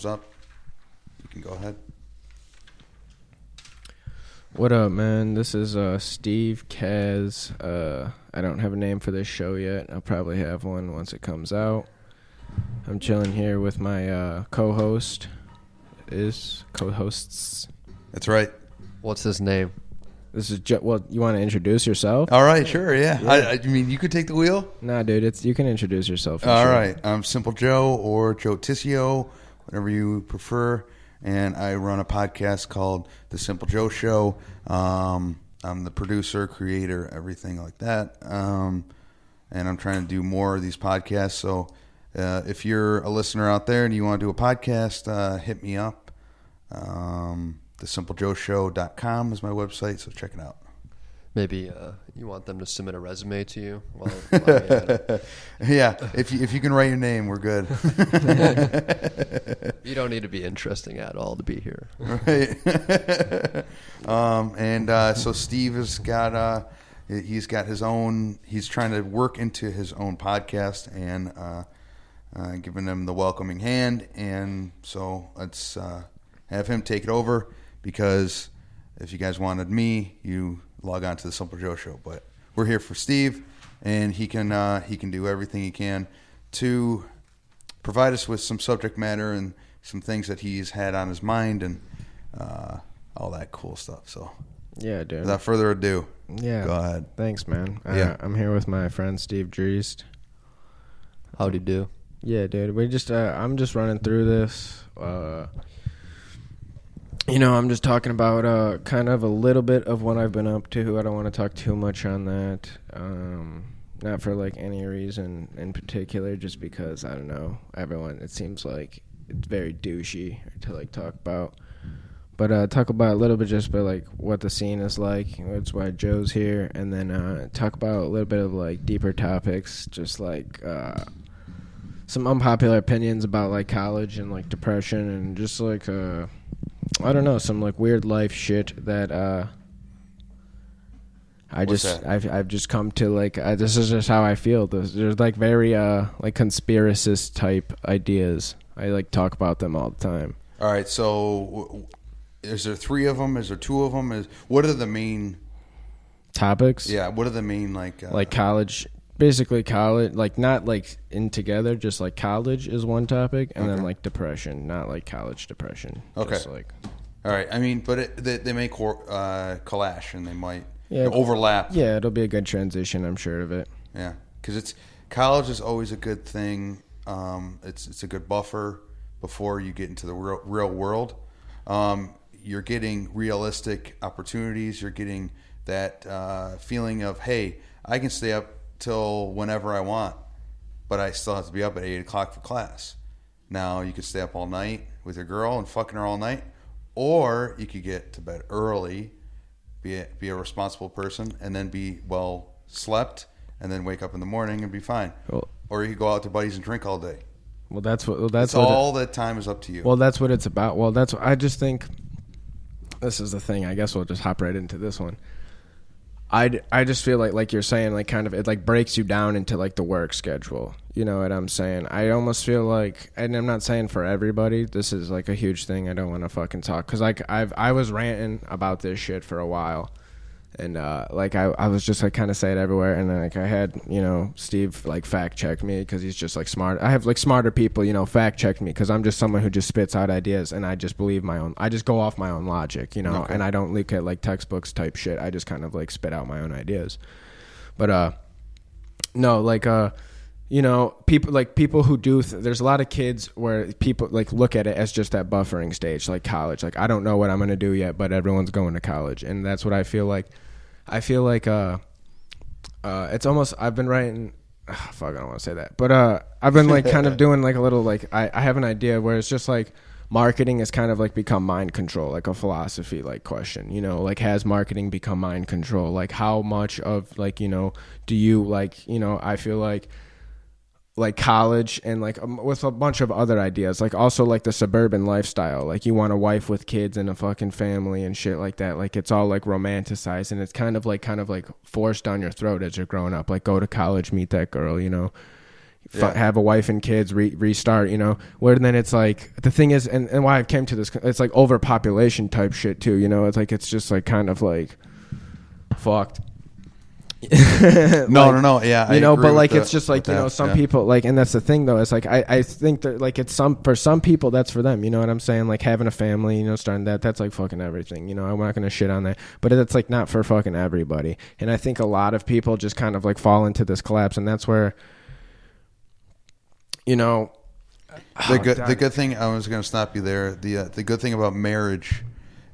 give you the thumbs up, you can go ahead. What up, man? This is uh, Steve Kaz. Uh, I don't have a name for this show yet. I'll probably have one once it comes out. I'm chilling here with my uh, co-host. Is co-hosts. That's right. What's his name? This is ju- well. You want to introduce yourself? All right, sure, yeah. I, I mean, you could take the wheel. Nah, dude. It's you can introduce yourself. for All sure. right, I'm Simple Joe or Joe Tissio, whatever you prefer, and I run a podcast called The Simple Joe Show. Um, I'm the producer, creator, everything like that, um, and I'm trying to do more of these podcasts. So, uh, if you're a listener out there and you want to do a podcast, uh, hit me up. Um, TheSimpleJoeShow.com is my website, so check it out. Maybe uh, you want them to submit a resume to you. While, while you're at it. yeah, if you, if you can write your name, we're good. You don't need to be interesting at all to be here. right? um, and uh, so Steve has got uh, he's got his own. He's trying to work into his own podcast and uh, uh, giving him the welcoming hand. And so let's uh, have him take it over because if you guys wanted me, you log on to the Simple Joe Show. But we're here for Steve, and he can uh, he can do everything he can to provide us with some subject matter and some things that he's had on his mind and uh, all that cool stuff. So, Yeah, dude. without further ado, yeah. go ahead. Thanks, man. Uh, Yeah. I'm here with my friend Steve Dreest. How'd you do? Yeah, dude. We just uh, I'm just running through this. Uh, you know, I'm just talking about uh, kind of a little bit of what I've been up to. I don't want to talk too much on that. Um, not for like any reason in particular, just because I don't know. Everyone, it seems like it's very douchey to like talk about. But uh, talk about a little bit just about like what the scene is like. That's why Joe's here, and then uh, talk about a little bit of like deeper topics, just like uh, some unpopular opinions about like college and like depression and just like uh I don't know some like weird life shit that uh I What's just that? I've I've just come to like uh, this is just how I feel. There's, there's like very uh like conspiracist type ideas. I like talk about them all the time. All right. So, w- is there three of them? Is there two of them? Is what are the main? Topics Yeah. What are the main like? Uh, like college basically college like not like in together just like college is one topic and then Okay. like depression not like college depression Okay. just like All right. I mean, but it, they, they may cor- uh, clash and they might Yeah. overlap. Yeah, it'll be a good transition, I'm sure of it. Yeah, because it's college is always a good thing. Um, it's it's a good buffer before you get into the real, real world. Um, you're getting realistic opportunities. You're getting that uh, feeling of hey, I can stay up till whenever I want, but I still have to be up at eight o'clock for class. Now you could stay up all night with your girl and fucking her all night, or you could get to bed early, be a, be a responsible person, and then be well slept, and then wake up in the morning and be fine. Well, Or you could go out to buddies and drink all day. well that's what well, that's what it- all that time is up to you. well that's what it's about. Well, that's what, I just think this is the thing. I guess we'll just hop right into this one. I I just feel like like you're saying like kind of it like breaks you down into like the work schedule. You know what I'm saying? I almost feel like and I'm not saying for everybody. This is like a huge thing. I don't want to fucking talk cuz like I've I was ranting about this shit for a while. And uh, like I, I was just like kind of say it everywhere, and then, like I had you know Steve like fact check me because he's just like smart. I have like smarter people you know fact check me because I'm just someone who just spits out ideas and I just believe my own. I just go off my own logic, you know, Okay. and I don't look at like textbooks type shit. I just kind of like spit out my own ideas. But uh, no, like uh, you know, people like people who do. Th- there's a lot of kids where people like look at it as just that buffering stage, like college. Like I don't know what I'm gonna do yet, but everyone's going to college, and that's what I feel like. I feel like uh, uh, it's almost. I've been writing. ah, fuck, I don't want to say that, but uh, I've been like kind of doing like a little like I, I have an idea where it's just like marketing has kind of like become mind control, like a philosophy like question. You know, like has marketing become mind control? Like how much of like you know do you like you know? I feel like like college and like um, with a bunch of other ideas like also like the suburban lifestyle like you want a wife with kids and a fucking family and shit like that like it's all like romanticized and it's kind of like kind of like forced down your throat as you're growing up like go to college meet that girl you know f- have a wife and kids, re- restart. You know, where then it's like the thing is, and, and why I came to this, it's like overpopulation type shit too. You know, it's like it's just like kind of like fucked. No, no, no. Yeah, I you know but like the- it's just like you know that, some yeah. people like and that's the thing though it's like i i think that like it's some for some people that's for them you know what i'm saying like having a family you know starting that that's like fucking everything you know i'm not gonna shit on that but it's like not for fucking everybody and i think a lot of people just kind of like fall into this collapse and that's where you know the Oh, good God. the good thing I was going to stop you there. The uh, the good thing about marriage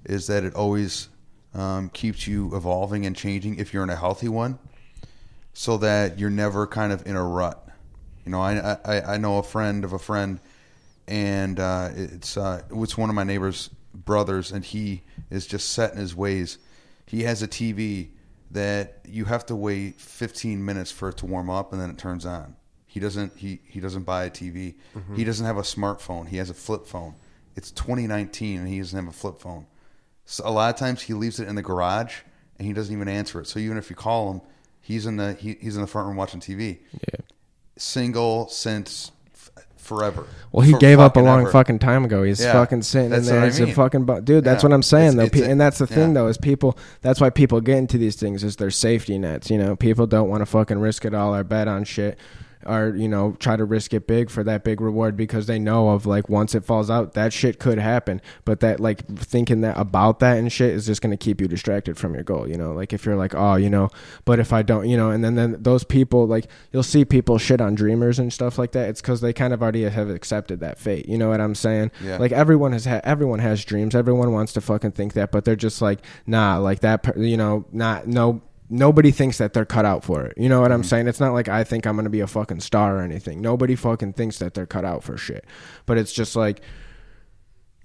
is that it always um, keeps you evolving and changing if you're in a healthy one, so that you're never kind of in a rut. You know, I I, I know a friend of a friend, and uh, it's uh, it's one of my neighbor's brothers, and he is just set in his ways. He has a TV that you have to wait 15 minutes for it to warm up, and then it turns on. He doesn't he he doesn't buy a TV. He doesn't have a smartphone. He has a flip phone. It's 2019 and he doesn't have a flip phone. So a lot of times he leaves it in the garage and he doesn't even answer it. So even if you call him, he's in the he, he's in the front room watching TV. yeah Single since f- forever. well, he For gave up a long ever. fucking time ago. He's Yeah, fucking sitting in there. what I He's a fucking bu- dude. That's Yeah. what I'm saying It's- though. it's and that's the thing yeah. though is people. That's why people get into these things is their safety nets. You know, people don't want to fucking risk it all or bet on shit. Or you know, try to risk it big for that big reward because they know of like once it falls out, that shit could happen. But that like thinking that about that and shit is just gonna keep you distracted from your goal. You know, like if you're like, oh, you know, but if I don't, you know, and then then those people like you'll see people shit on dreamers and stuff like that. It's because they kind of already have accepted that fate. You know what I'm saying? Yeah. Like everyone has ha- everyone has dreams. Everyone wants to fucking think that, but they're just like, nah, like that. You know, not no. Nobody thinks that they're cut out for it. You know what I'm mm-hmm. saying? It's not like I think I'm gonna be a fucking star or anything. Nobody fucking thinks that they're cut out for shit. But it's just like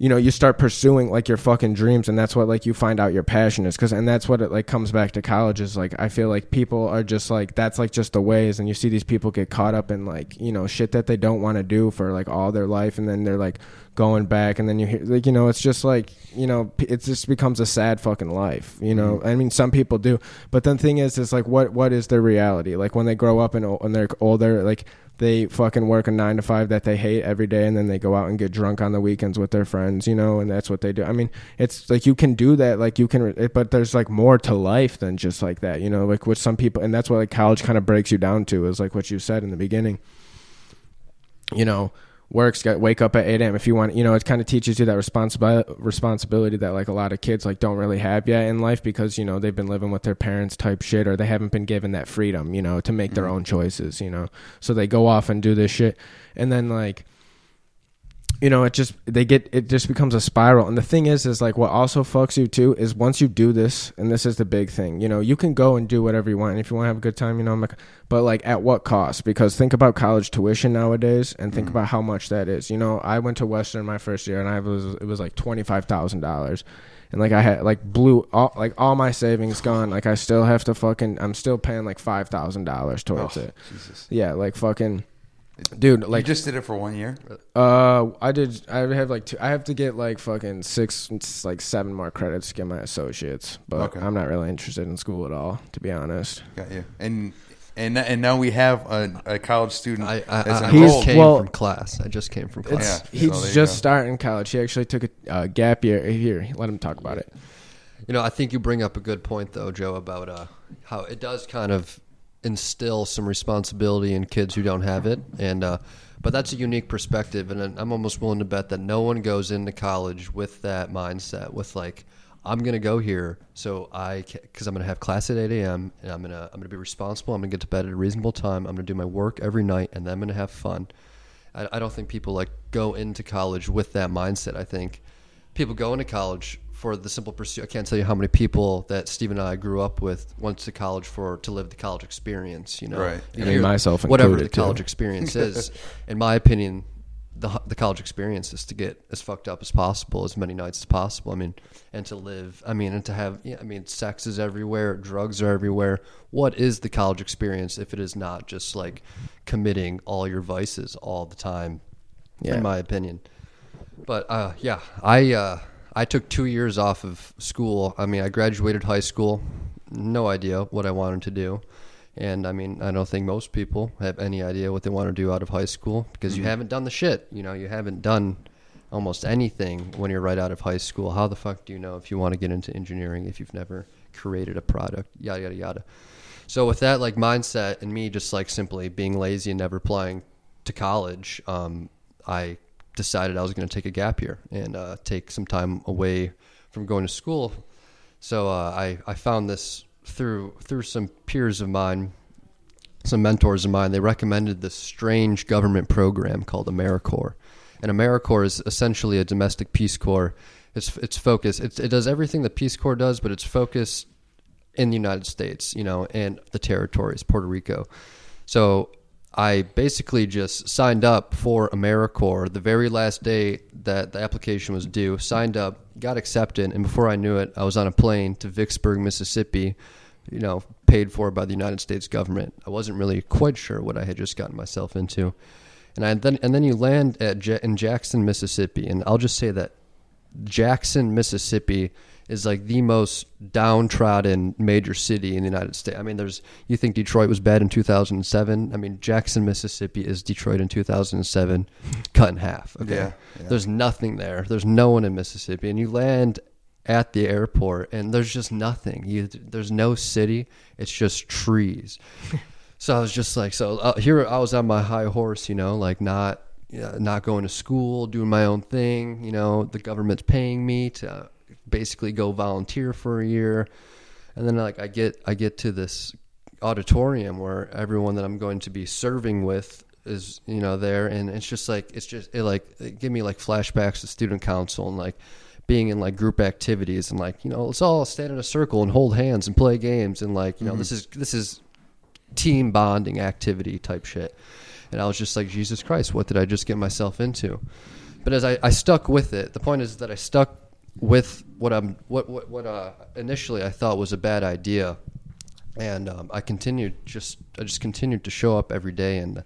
you know you start pursuing like your fucking dreams and that's what like you find out your passion is because and that's what it like comes back to college is like i feel like people are just like that's like just the ways and you see these people get caught up in like you know shit that they don't want to do for like all their life and then they're like going back and then you hear like you know it's just like you know it just becomes a sad fucking life you know? Mm-hmm. I mean some people do but the thing is is like what what is their reality? Like when they grow up and when they're older like they fucking work a nine to five that they hate every day and then they go out and get drunk on the weekends with their friends you know and that's what they do. I mean it's like you can do that like you can it, but there's like more to life than just like that you know? Like with some people and that's what like college kind of breaks you down to is like what you said in the beginning. You know works got wake up at 8 a.m if you want you know it kind of teaches you that responsibility responsibility that like a lot of kids like don't really have yet in life because you know they've been living with their parents type shit or they haven't been given that freedom you know to make their mm-hmm. own choices you know. So they go off and do this shit. And then like you know it just they get it just becomes a spiral. And the thing is is like what also fucks you too is once you do this and this is the big thing you know you can go and do whatever you want. And if you want to have a good time you know I'm like, but like at what cost? Because think about college tuition nowadays and think mm. about how much that is. You know i went to western my first year and i was it was like $25000 and like i had like blew all like all my savings gone. Like i still have to fucking i'm still paying like $5000 towards Oh, it. Jesus. yeah like fucking dude Like like you just did it for one year. uh, I did. I have like two. I have to get like fucking six, like seven more credits to get my associates. But Okay. I'm not really interested in school at all, to be honest. Got you. And and and now we have a, a college student I, I, as I, I He's- just came well- from class. I just came from class. Yeah, he's so just go. starting college. He actually took a uh, gap year. Here, let him talk about it. You know, I think you bring up a good point though, Joe, about uh, how it does kind of instill some responsibility in kids who don't have it, and uh, but that's a unique perspective, and I'm almost willing to bet that no one goes into college with that mindset, with like. I'm gonna go here, so I because I'm gonna have class at 8 a.m. and I'm gonna I'm gonna be responsible. I'm gonna get to bed at a reasonable time. I'm gonna do my work every night, and then I'm gonna have fun. I, I don't think people like go into college with that mindset. I think people go into college for the simple pursuit. I can't tell you how many people that Steve and I grew up with went to college for to live the college experience. You know, Right. You I mean, hear myself whatever the included, too. college experience is. In my opinion, the the college experience is to get as fucked up as possible, as many nights as possible. I mean, and to live. I mean, and to have. Yeah, I mean, sex is everywhere. Drugs are everywhere. What is the college experience if it is not just like committing all your vices all the time? Yeah. In my opinion. But uh, yeah, I uh, I took two years off of school. I mean, I graduated high school, no idea what I wanted to do, And I mean, I don't think most people have any idea what they want to do out of high school because you haven't done the shit. You know, you haven't done almost anything when you're right out of high school. How the fuck do you know if you want to get into engineering if you've never created a product? Yada yada yada. So with that like mindset and me just like simply being lazy and never applying to college, um, I decided I was going to take a gap year and uh, take some time away from going to school. So uh, I I found this through through some peers of mine, some mentors of mine. They recommended this strange government program called AmeriCorps, and AmeriCorps is essentially a domestic Peace Corps. It's it's focused. It's, it does everything the Peace Corps does, but it's focused in the United States, you know, and the territories, Puerto Rico. So I basically just signed up for AmeriCorps the very last day that the application was due. Signed up, got accepted, and before I knew it, I was on a plane to Vicksburg, Mississippi. You know, paid for by the United States government. I wasn't really quite sure what I had just gotten myself into, and I then and then you land at in Jackson, Mississippi, and I'll just say that Jackson, Mississippi is like the most downtrodden major city in the United States. I mean, there's you think Detroit was bad in 2007? I mean, Jackson, Mississippi is Detroit in 2007 cut in half. Okay. Yeah, yeah. There's nothing there. There's no one in Mississippi and you land at the airport and there's just nothing. You there's no city. It's just trees. So I was just like, so uh, here I was on my high horse, you know, like not yeah, not going to school, doing my own thing. You know, the government's paying me to basically go volunteer for a year, and then like I get I get to this auditorium where everyone that I'm going to be serving with is you know there, and it's just like it's just it like it give me like flashbacks to student council and like being in like group activities and like you know let's all stand in a circle and hold hands and play games and like you know this mm-hmm. is this is team bonding activity type shit. And I was just like, Jesus Christ, what did I just get myself into? But as I, I stuck with it, the point is that I stuck with what I'm what what, what uh, initially I thought was a bad idea, and um, I continued just I just continued to show up every day, and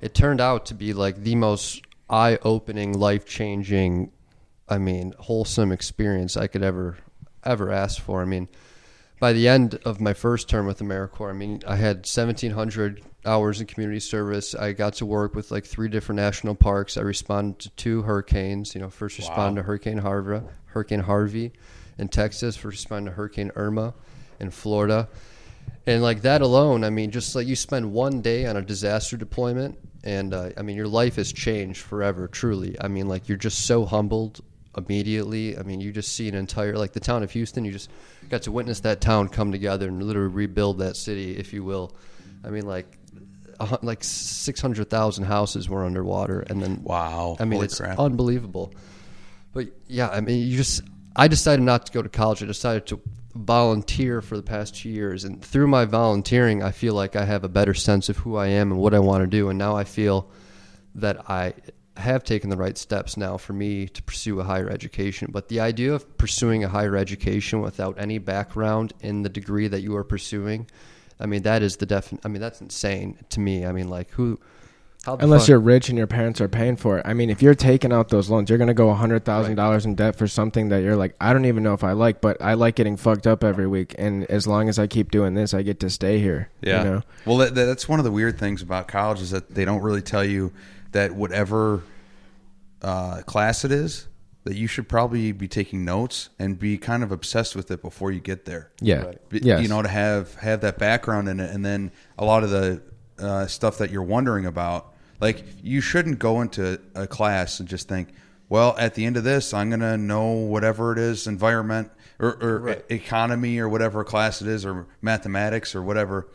it turned out to be like the most eye-opening, life-changing, I mean, wholesome experience I could ever ever ask for. I mean, by the end of my first term with AmeriCorps, I mean, I had 1,700 hours in community service. I got to work with like three different national parks. I responded to two hurricanes. You know, first responded to Hurricane Harvey, Hurricane Harvey in Texas. First responded to Hurricane Irma in Florida. And like that alone, I mean, just like you spend one day on a disaster deployment, and uh, I mean, your life has changed forever. Truly, I mean, like you're just so humbled immediately. I mean, you just see an entire like the town of Houston. You just got to witness that town come together and literally rebuild that city, if you will. I mean, like like six hundred thousand houses were underwater, and then Wow. I mean, it's crap. unbelievable. But yeah, I mean, you just I decided not to go to college. I decided to volunteer for the past two years, and through my volunteering, I feel like I have a better sense of who I am and what I want to do. And now I feel that I have taken the right steps now for me to pursue a higher education. But the idea of pursuing a higher education without any background in the degree that you are pursuing, I mean, that is the def. I mean, that's insane to me. I mean, like who? How the Unless fuck- you're rich and your parents are paying for it. I mean, if you're taking out those loans, you're going to go $100,000 in debt for something that you're like, I don't even know if I like, but I like getting fucked up every week. And as long as I keep doing this, I get to stay here. Yeah. You know? Well, that, that's one of the weird things about college is that they don't really tell you that whatever uh, class it is, that you should probably be taking notes and be kind of obsessed with it before you get there. Yeah. Right. Yes. You know, to have have that background in it, and then a lot of the uh, stuff that you're wondering about. Like, you shouldn't go into a class and just think, well, at the end of this, I'm going to know whatever it is, environment or, or Right. economy or whatever class it is, or mathematics or whatever.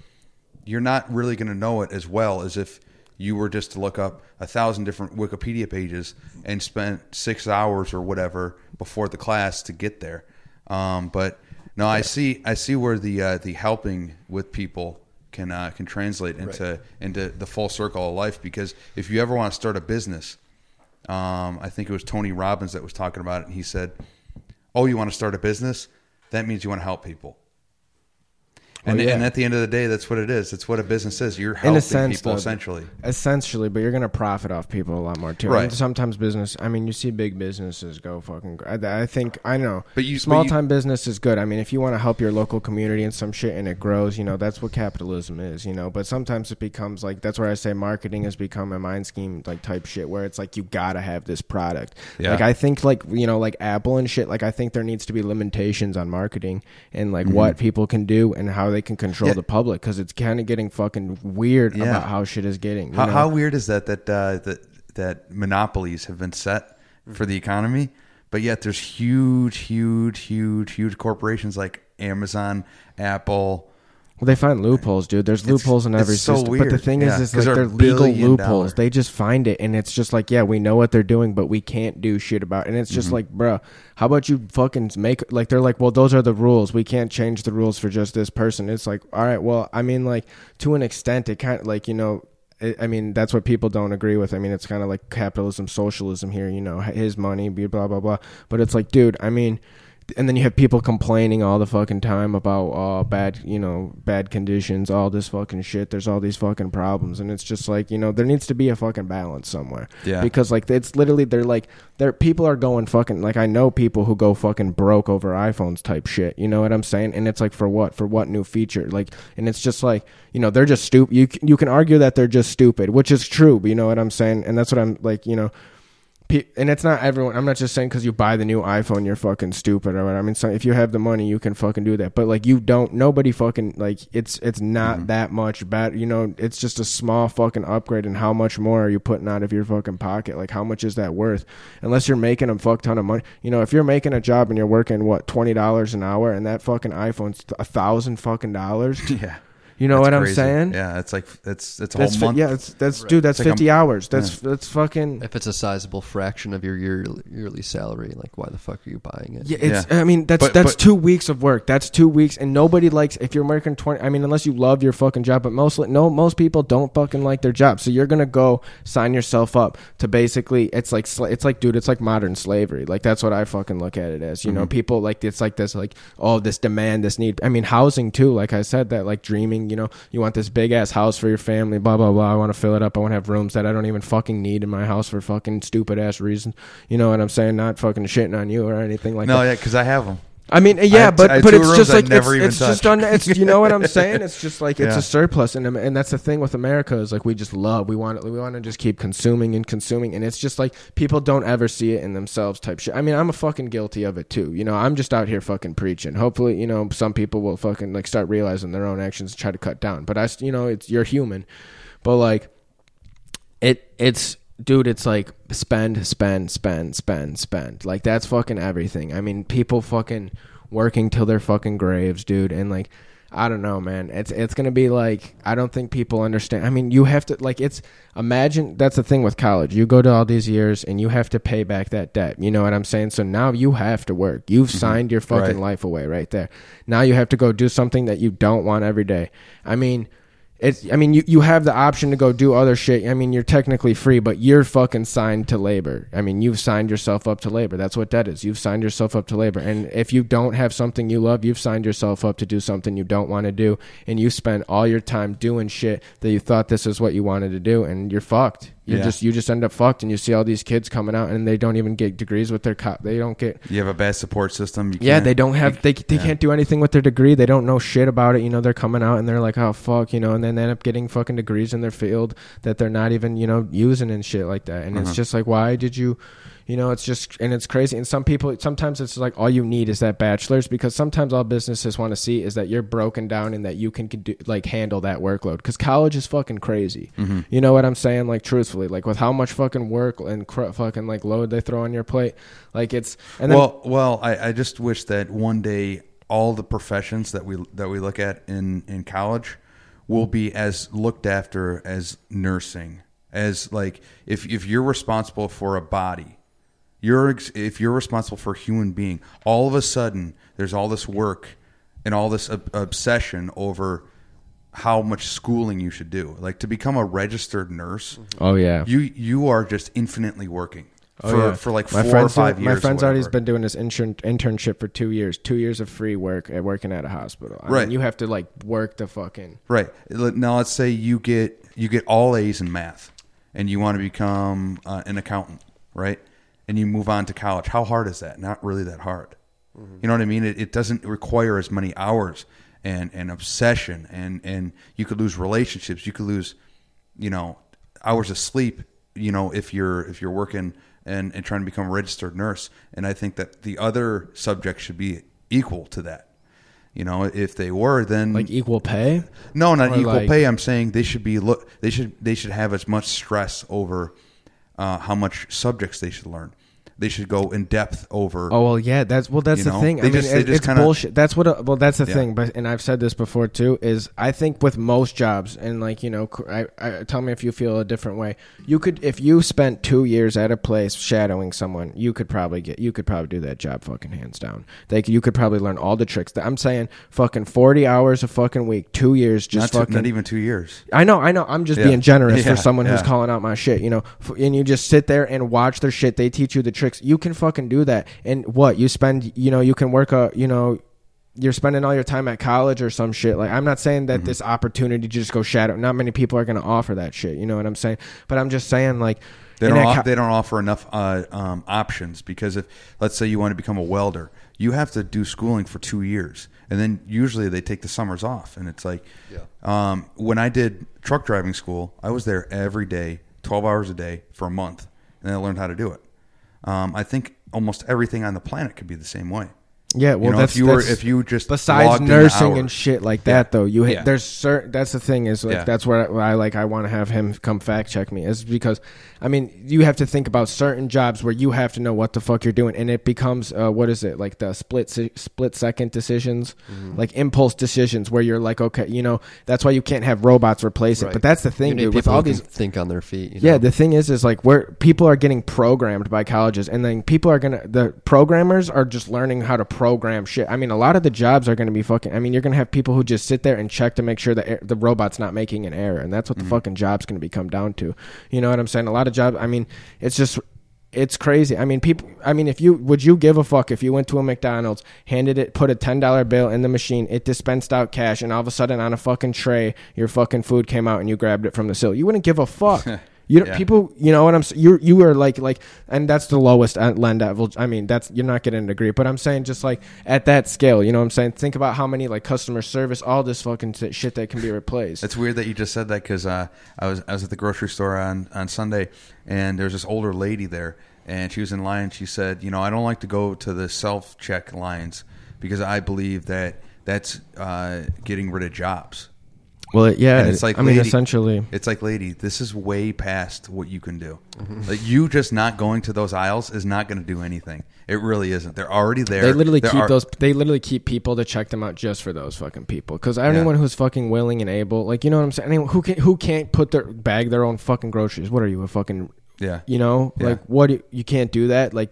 You're not really going to know it as well as if you were just to look up a thousand different Wikipedia pages and spent six hours or whatever before the class to get there. Um, but no, I see. I see where the uh, the helping with people can uh, can translate into into the full circle of life. Because if you ever want to start a business, um, I think it was Tony Robbins that was talking about it, and he said, "Oh, you want to start a business? That means you want to help people." And, Oh, yeah. and at the end of the day, that's what it is. It's what a business is. You're in helping a sense, people though, essentially. Essentially, but you're gonna profit off people a lot more too. Right. And sometimes business. I mean, you see big businesses go fucking. I, I think I know. But you- but small you- time business is good. I mean, if you want to help your local community and some shit and it grows, you know, that's what capitalism is. You know, but sometimes it becomes like that's where I say marketing has become a mind scheme like type shit where it's like you gotta have this product. Yeah. Like I think like you know like Apple and shit. Like I think there needs to be limitations on marketing and like what mm-hmm. people can do and how they can control Mm-hmm. Yeah. the public because it's kind of getting fucking weird Yeah. about how shit is getting. How, how weird is that that uh, that that monopolies have been set for the economy, but yet there's huge, huge, huge, huge corporations like Amazon, Apple. Well, they find loopholes, dude. There's loopholes in it's every so system. But the weird. thing Yeah, is, is 'cause like they're they're legal billion loopholes. dollar. They just find it, and it's just like, yeah, we know what they're doing, but we can't do shit about. it. And it's just Mm-hmm. like, bruh, how about you fucking make like they're like, well, those are the rules. We can't change the rules for just this person. It's like, all right, well, I mean, like to an extent, it kind of like you know. I I mean, that's what people don't agree with. I mean, it's kind of like capitalism, socialism here, you know, his money, blah, blah, blah. But it's like, dude, I mean, and then you have people complaining all the fucking time about uh bad you know bad conditions all this fucking shit. There's all these fucking problems. And it's just like you know there needs to be a fucking balance somewhere. Yeah. because like it's literally they're like they're people are going fucking like i know people who go fucking broke over iphones type shit. You know what i'm saying? And it's like for what? For what new feature? Like and it's just like you know they're just stupid you, you can argue that they're just stupid which is true but you know what i'm saying? And that's what i'm like you know and it's not everyone. I'm not just saying because you buy the new iPhone, you're fucking stupid or what. I mean, so if you have the money, you can fucking do that. But like, you don't. Nobody fucking like. It's it's not Mm-hmm. that much bad. You know, it's just a small fucking upgrade. And how much more are you putting out of your fucking pocket? Like, how much is that worth? Unless you're making a fuck ton of money. You know, if you're making a job and you're working what twenty dollars an hour, and that fucking iPhone's a thousand fucking dollars. Yeah, You know That's what I'm crazy. saying? Yeah, it's like it's it's a That's whole fi- month. yeah, it's, that's dude. That's It's like fifty a- hours. That's that's fucking. If it's a sizable fraction of your yearly, yearly salary, like why the fuck are you buying it? Yeah, it's. Yeah. I mean, that's But- that's but- two weeks of work. That's two weeks, and nobody likes if you're working twenty. I mean, unless you love your fucking job, but mostly no, most people don't fucking like their job. So you're gonna go sign yourself up to basically. It's like it's like, dude, it's like modern slavery. Like that's what I fucking look at it as. You Mm-hmm. know, people like it's like this, like oh, this demand, this need. I mean, housing too. Like I said, that like dreaming. You know, you want this big ass house for your family. Blah blah blah. I want to fill it up. I want to have rooms that I don't even fucking need in my house for fucking stupid ass reasons. You know what I'm saying? Not fucking shitting on you or anything like that. no, yeah, because I have them. I mean, yeah, had- but I but it's just like never it's, even it's just on. it's you know what I'm saying? It's just like it's Yeah. a surplus, and and that's the thing with America is like we just love we want we want to just keep consuming and consuming, and it's just like people don't ever see it in themselves type shit. I mean, I'm a fucking guilty of it too. You know, I'm just out here fucking preaching. Hopefully, you know, some people will fucking like start realizing their own actions and try to cut down. But I, you know, it's you're human, but like it it's dude it's like spend spend spend spend spend. Like that's fucking everything. I mean people fucking working till their fucking graves dude and like i don't know man. It's it's gonna be like i don't think people understand. I mean you have to like it's imagine that's the thing with college. You go to all these years and you have to pay back that debt. You know what i'm saying? So now you have to work. You've mm-hmm. signed your fucking Right. life away right there. Now you have to go do something that you don't want every day. I mean it's I mean you, you have the option to go do other shit. I mean you're technically free, but you're fucking signed to labor. I mean you've signed yourself up to labor. That's what that is. You've signed yourself up to labor. And if you don't have something you love, you've signed yourself up to do something you don't want to do and you spend all your time doing shit that you thought this is what you wanted to do and you're fucked. You Yeah. just you just end up fucked and you see all these kids coming out and they don't even get degrees with their co- they don't get You have a bad support system. You yeah, they don't have they they yeah. can't do anything with their degree. They don't know shit about it. You know, they're coming out and they're like, "Oh fuck," you know, and then they end up getting fucking degrees in their field that they're not even, you know, using and shit like that. And Uh-huh. it's just like, "Why did you you know, it's just and it's crazy. And some people sometimes it's like all you need is that bachelor's because sometimes all businesses want to see is that you're broken down and that you can, can do, like handle that workload cuz college is fucking crazy. Mm-hmm. You know what I'm saying? Like truthfully, like with how much fucking work and cr- fucking like load they throw on your plate, like it's and then well, well, I, I just wish that one day all the professions that we that we look at in in college will be as looked after as nursing, as like if if you're responsible for a body, you're if you're responsible for a human being, all of a sudden there's all this work and all this ob- obsession over how much schooling you should do. Like to become a registered nurse, oh yeah. you you are just infinitely working. Oh, for yeah. for like my four or five doing- years. My friend's already been doing this intern, internship for two years. Two years of free work at working at a hospital. I Right. Mean, you have to like work the fucking. Right. Now let's say you get you get all A's in math, and you want to become uh, an accountant, right? And you move on to college. How hard is that? Not really that hard. You know what I mean? It, it doesn't require as many hours and and obsession, and and you could lose relationships. You could lose, you know, hours of sleep. You know, if you're if you're working and and trying to become a registered nurse. And I think that the other subjects should be equal to that. You know, if they were, then Like equal pay? no, not Or equal like- pay. I'm saying they should be look. They should they should have as much stress over uh, how much subjects they should learn. They should go in depth over. Oh well, yeah. That's well. That's the know, thing. they I mean, just- they it- just it's kinda- bullshit. That's what. uh well, that's the Yeah. thing. But and I've said this before too. Is I think with most jobs, and like you know, I, I tell me if you feel a different way. You could if you spent two years at a place shadowing someone, you could probably get. You could probably do that job fucking hands down. Like you could probably learn all the tricks. That I'm saying fucking forty hours a fucking week, two years, just not, two- fucking. not even two years. I know, I know. I'm just Yeah. being generous Yeah, for someone who's calling out my shit, you know. F- And you just sit there and watch their shit. They teach you the tricks. You can fucking do that. And what you spend, you know, you can work a, you know, you're spending all your time at college or some shit. Like I'm not saying Mm-hmm. that this opportunity to just go shadow. Not many people are going to offer that shit. You know what I'm saying? But I'm just saying, like, They don't. off- co- they don't offer enough uh, um, options because if let's say you want to become a welder, you have to do schooling for two years, and then usually they take the summers off, and it's like, Yeah. um, when I did truck driving school, I was there every day, twelve hours a day for a month, and I learned how to do it. Um, I think almost everything on the planet could be the same way. Yeah, well, you know, that's if you were that's- if you just besides logged in the nursing and shit like that, though, you Yeah. there's certain. That's the thing is like Yeah. that's where I, where I like I want to have him come fact check me is because I mean you have to think about certain jobs where you have to know what the fuck you're doing, and it becomes uh, what is it like the split se- split second decisions, Mm-hmm. like impulse decisions where you're like okay, you know that's why you can't have robots replace it. Right. But that's the You thing, need dude. With people all who can these think on their feet. You yeah, know? the thing is, is like where people are getting programmed by colleges, and then people are gonna the programmers are just learning how to program shit. I mean, a lot of the jobs are gonna be fucking. I mean, you're gonna have people who just sit there and check to make sure that the robot's not making an error, and that's what the mm-hmm. fucking job's gonna become down to. You know what I'm saying? A lot of jobs. I mean, it's just. It's crazy. I mean, people. I mean, if you would you give a fuck if you went to a McDonald's, handed it, put a ten dollar bill in the machine, it dispensed out cash, and all of a sudden on a fucking tray, your fucking food came out and you grabbed it from the sill. You wouldn't give a fuck. You don't, Yeah. people, you know what I'm saying? You you are like like, and that's the lowest end level. I mean, that's you're not getting a degree, but I'm saying just like at that scale, you know what I'm saying? Think about how many like customer service, all this fucking shit that can be replaced. It's weird that you just said that because uh, I was I was at the grocery store on on Sunday, and there was this older lady there, and she was in line. She said, "You know, I don't like to go to the self check lines because I believe that that's uh, getting rid of jobs." Well, yeah, And it's like, I mean, lady- essentially, It's like, lady, this is way past what you can do. Mm-hmm. Like you just not going to those aisles is not going to do anything. It really isn't. They're already there. they literally keep those. They literally keep people to check them out just for those fucking people. Because anyone who's fucking willing and able, like you know what I'm saying, anyone who can who can't put their bag their own fucking groceries. What are you a fucking Yeah, you know Yeah. like what you can't do that like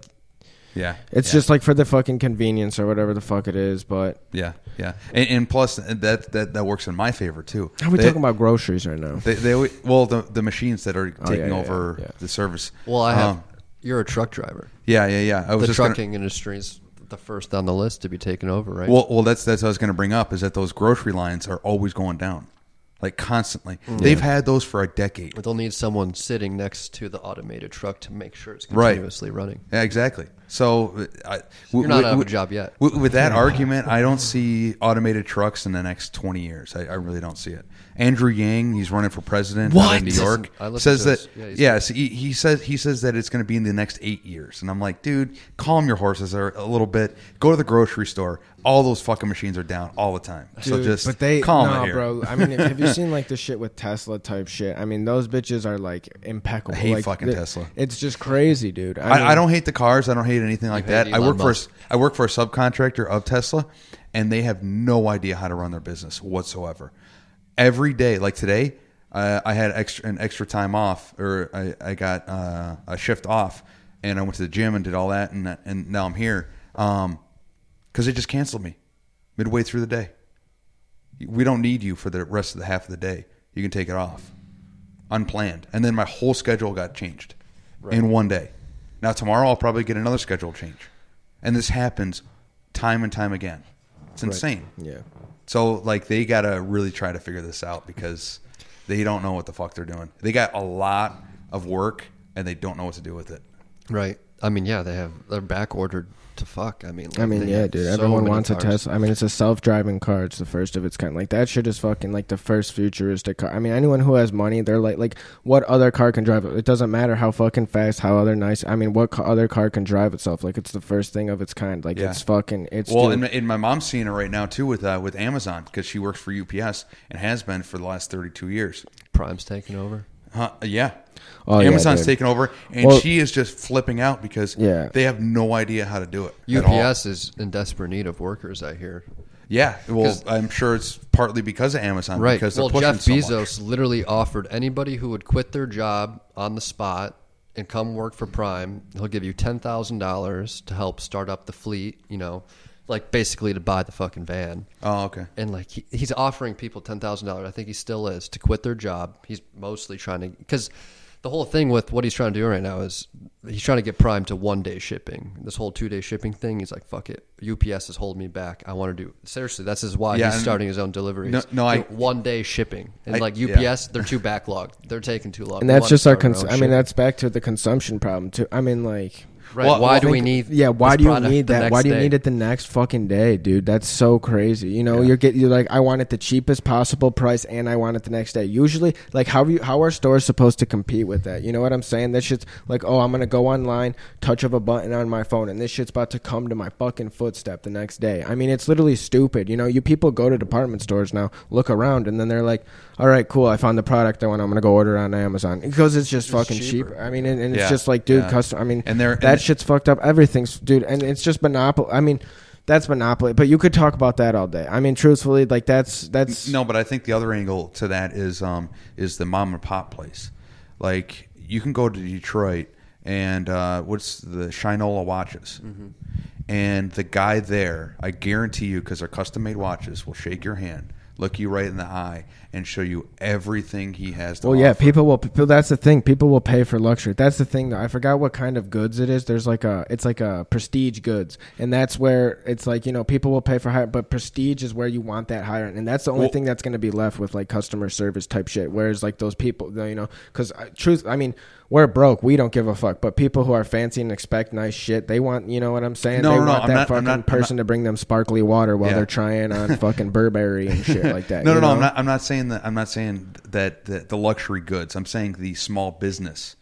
yeah. it's yeah. just like for the fucking convenience or whatever the fuck it is but yeah, yeah. And, and plus, that that that works in my favor too. how are we They- talking about groceries right now They, they well the the machines that are Oh, taking yeah, yeah, over yeah. the service. Well, I have. Um, you're a truck driver. yeah, yeah, yeah. I was The just gonna- trucking industry is the first on the list to be taken over, right? well, well, that's that's what I was going to bring up is that those grocery lines are always going down, like constantly. They've had those for a decade. but they'll need someone sitting next to the automated truck to make sure it's Right. continuously running. Yeah, exactly. So I, You're not out of a job yet. With, with that argument, I don't see automated trucks in the next 20 years. I, I really don't see it. Andrew Yang, he's running for president What? in New York, says that his- yeah, he's- yes, he, he says he says that it's going to be in the next eight years, and I'm like, dude, calm your horses there a little bit. Go to the grocery store. All those fucking machines are down all the time. so just but they calm no, it here. bro. I mean, have you seen like the shit with Tesla type shit? I mean, those bitches are like impeccable. I hate like, fucking they- Tesla. It's just crazy, dude. I, mean, I, I don't hate the cars. I don't hate anything like that. I work for a, I work for a subcontractor of Tesla, and they have no idea how to run their business whatsoever. Every day, like today, uh, I had extra an extra time off, or I, I got uh, a shift off, and I went to the gym and did all that, and and now I'm here because they just canceled me midway through the day. We don't need you for the rest of the half of the day. You can take it off, unplanned, and then my whole schedule got changed in one day. Now tomorrow I'll probably get another schedule change, and this happens time and time again. It's insane. Yeah. So like they gotta really try to figure this out because they don't know what the fuck they're doing. They got a lot of work and they don't know what to do with it. Right. I mean, yeah, they have they're back ordered to fuck. I mean, I mean, yeah, dude. so Everyone many wants a. Tesla. I mean, it's a self-driving car. It's the first of its kind. Like that shit is fucking like the first futuristic car. I mean, anyone who has money, they're like, like what other car can drive it? It doesn't matter how fucking fast, how other nice. I mean, what ca- other car can drive itself? Like it's the first thing of its kind. Like Yeah. it's fucking. It's Well, dude, and, my- and my mom's seeing it right now too with uh, with Amazon because she works for UPS and has been for the last thirty two years. Prime's taking over. Huh? Yeah. Oh, Amazon's dude. taking over, and Well- she is just flipping out because Yeah. they have no idea how to do it. UPS is in desperate need of workers. I hear. Yeah, well, I'm sure it's partly because of Amazon, Right. Because well, they're Jeff so Bezos much. literally offered anybody who would quit their job on the spot and come work for Prime, he'll give you ten thousand dollars to help start up the fleet. You know, like basically to buy the fucking van. Oh, okay. And like he, he's offering people ten thousand dollars. I think he still is to quit their job. He's mostly trying to because the whole thing with what he's trying to do right now is he's trying to get Prime to one day shipping. This whole two day shipping thing, he's like, "Fuck it, UPS is holding me back. I want to do seriously. That's his why Yeah, he's and- starting his own deliveries. No- no, I- one day shipping and I- like yeah. UPS, they're too backlogged. They're taking too long. and We that's wanna just our. start our Cons- own I mean, shit. that's back to the consumption problem too. I mean, like. Right. well, why well, do we need? Yeah, why this do you need that? Why do you day? need it the next fucking day, dude? That's so crazy. You know, you're get you're like, I want it the cheapest possible price, and I want it the next day. Usually, like how are you how are stores supposed to compete with that? You know what I'm saying? That shit's like, oh, I'm gonna go online, touch of a button on my phone, and this shit's about to come to my fucking footstep the next day. I mean, it's literally stupid. You know, you people go to department stores now, look around, and then they're like, all right, cool, I found the product I want. I'm gonna go order it on Amazon because it's just fucking cheaper. cheaper. I mean, and, and Yeah, it's just like, dude, yeah. custom. I mean, And they're- that and- shit's fucked up. Everything's, dude, and it's just monopoly. I mean, that's monopoly. But you could talk about that all day. I mean, truthfully, like that's that's No, but I think the other angle to that is um, is the mom and pop place. Like you can go to Detroit and uh, what's the Shinola watches, Mm-hmm. and the guy there, I guarantee you, because they're custom made watches, will shake your hand, look you right in the eye, and show you everything he has. to Well, yeah, offer. people will. People, that's the thing. People will pay for luxury. That's the thing. Though I forgot what kind of goods it is. There's like a. It's like a prestige goods, and that's where it's like you know people will pay for higher, but prestige is where you want that higher, and that's the only Well- thing that's going to be left with like customer service type shit. Whereas like those people, you know, because uh, truth, I mean, we're broke. We don't give a fuck. But people who are fancy and expect nice shit, they want. You know what I'm saying? No, they no, no, want I'm that not- fucking not- person to bring them sparkly water while Yeah. they're trying on fucking Burberry and shit like that. no, no, no. know? I'm not. I'm not saying that. I'm not saying that, that the luxury goods. I'm saying the small business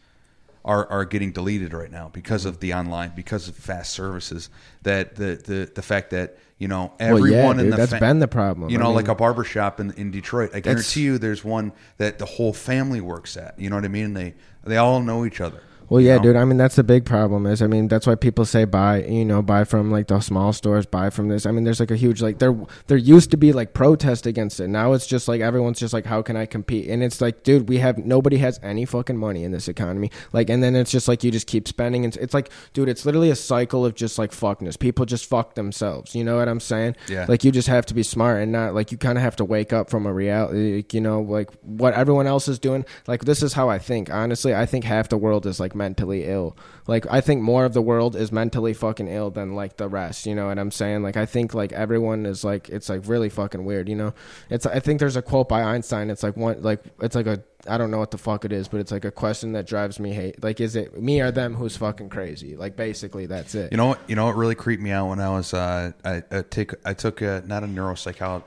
are are getting deleted right now because of the online, because of fast services. That the the the fact that you know Well, everyone yeah, in dude, the that's fa- been the problem. You I know, mean- like a barber shop in in Detroit. I guarantee you, there's one that the whole family works at. You know what I mean? They they all know each other. Well, you yeah, know? dude. I mean, that's the big problem. Is I mean, that's why people say buy. You know, buy from like the small stores. Buy from this. I mean, there's like a huge like there. There used to be like protest against it. Now it's just like everyone's just like, how can I compete? And it's like, dude, we have nobody has any fucking money in this economy. Like, and then it's just like you just keep spending. And it's like, dude, it's literally a cycle of just like fuckness. People just fuck themselves. You know what I'm saying? Yeah. Like you just have to be smart and not like you kind of have to wake up from a reality. like, You know, like what everyone else is doing. Like this is how I think. Honestly, I think half the world is like mentally ill. Like I think more of the world is mentally fucking ill than like the rest. You know what I'm saying? Like I think like everyone is like it's like really fucking weird. You know, it's I think there's a quote by Einstein. It's like one like it's like a I don't know what the fuck it is, but it's like a question that drives me hate. Like, is it me or them who's fucking crazy? Like, basically, that's it. You know what? You know what really creeped me out when I was uh, I, I take I took a, not a neuropsychology,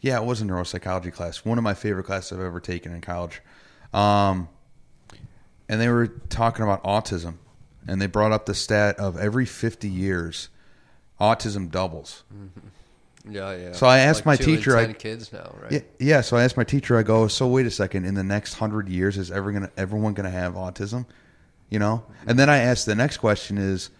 yeah, it was a neuropsychology class. One of my favorite classes I've ever taken in college, um, and they were talking about autism, and they brought up the stat of every fifty years, autism doubles. Yeah, yeah. So I asked my two in teacher, I- kids now, right? Yeah, yeah. So I asked my teacher. I go, so wait a second. In the next hundred years, is ever gonna everyone gonna have autism? You know. And then I asked the next question: Is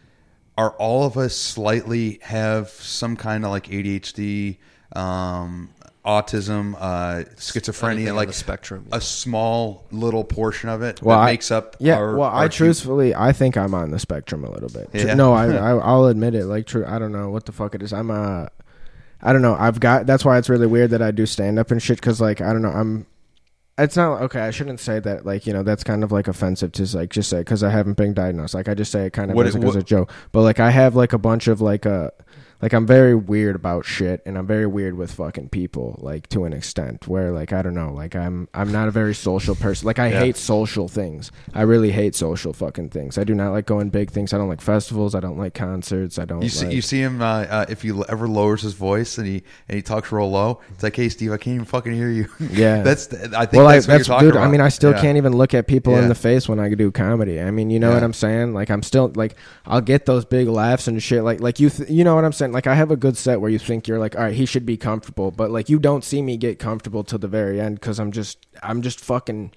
are all of us slightly have some kind of like ADHD, um, autism, uh, schizophrenia, on like the spectrum. a small little portion of it Well, that I- makes up? Yeah, Our, well, our I hu- truthfully, I think I'm on the spectrum a little bit. Yeah. No, I, I, I'll admit it. Like, true, I don't know what the fuck it is. I'm uh, I don't know. I've got. That's why it's really weird that I do stand up and shit. Because like, I don't know. I'm, it's not okay. I shouldn't say that. Like you know, that's kind of like offensive to like just say because I haven't been diagnosed. Like I just say it kind of What- as, as what- a joke. But like I have like a bunch of like uh like I'm very weird about shit, and I'm very weird with fucking people. Like to an extent where like I don't know. Like I'm I'm not a very social person. Like I Yeah. hate social things. I really hate social fucking things. I do not like going big things. I don't like festivals. I don't like concerts. I don't. You see, like, you see him uh, uh, if he ever lowers his voice and he and he talks real low. It's like, hey, Steve, I can't even fucking hear you. Yeah. that's. I think well, that's I, what that's you're talking dude. about. I mean, I still Yeah. can't even look at people Yeah. in the face when I do comedy. I mean, you know what I'm saying? Like, I'm still like, I'll get those big laughs and shit. Like, like you, th- you know what I'm saying? Like, I have a good set where you think you're like, all right, he should be comfortable, but like, you don't see me get comfortable till the very end because I'm just, I'm just fucking,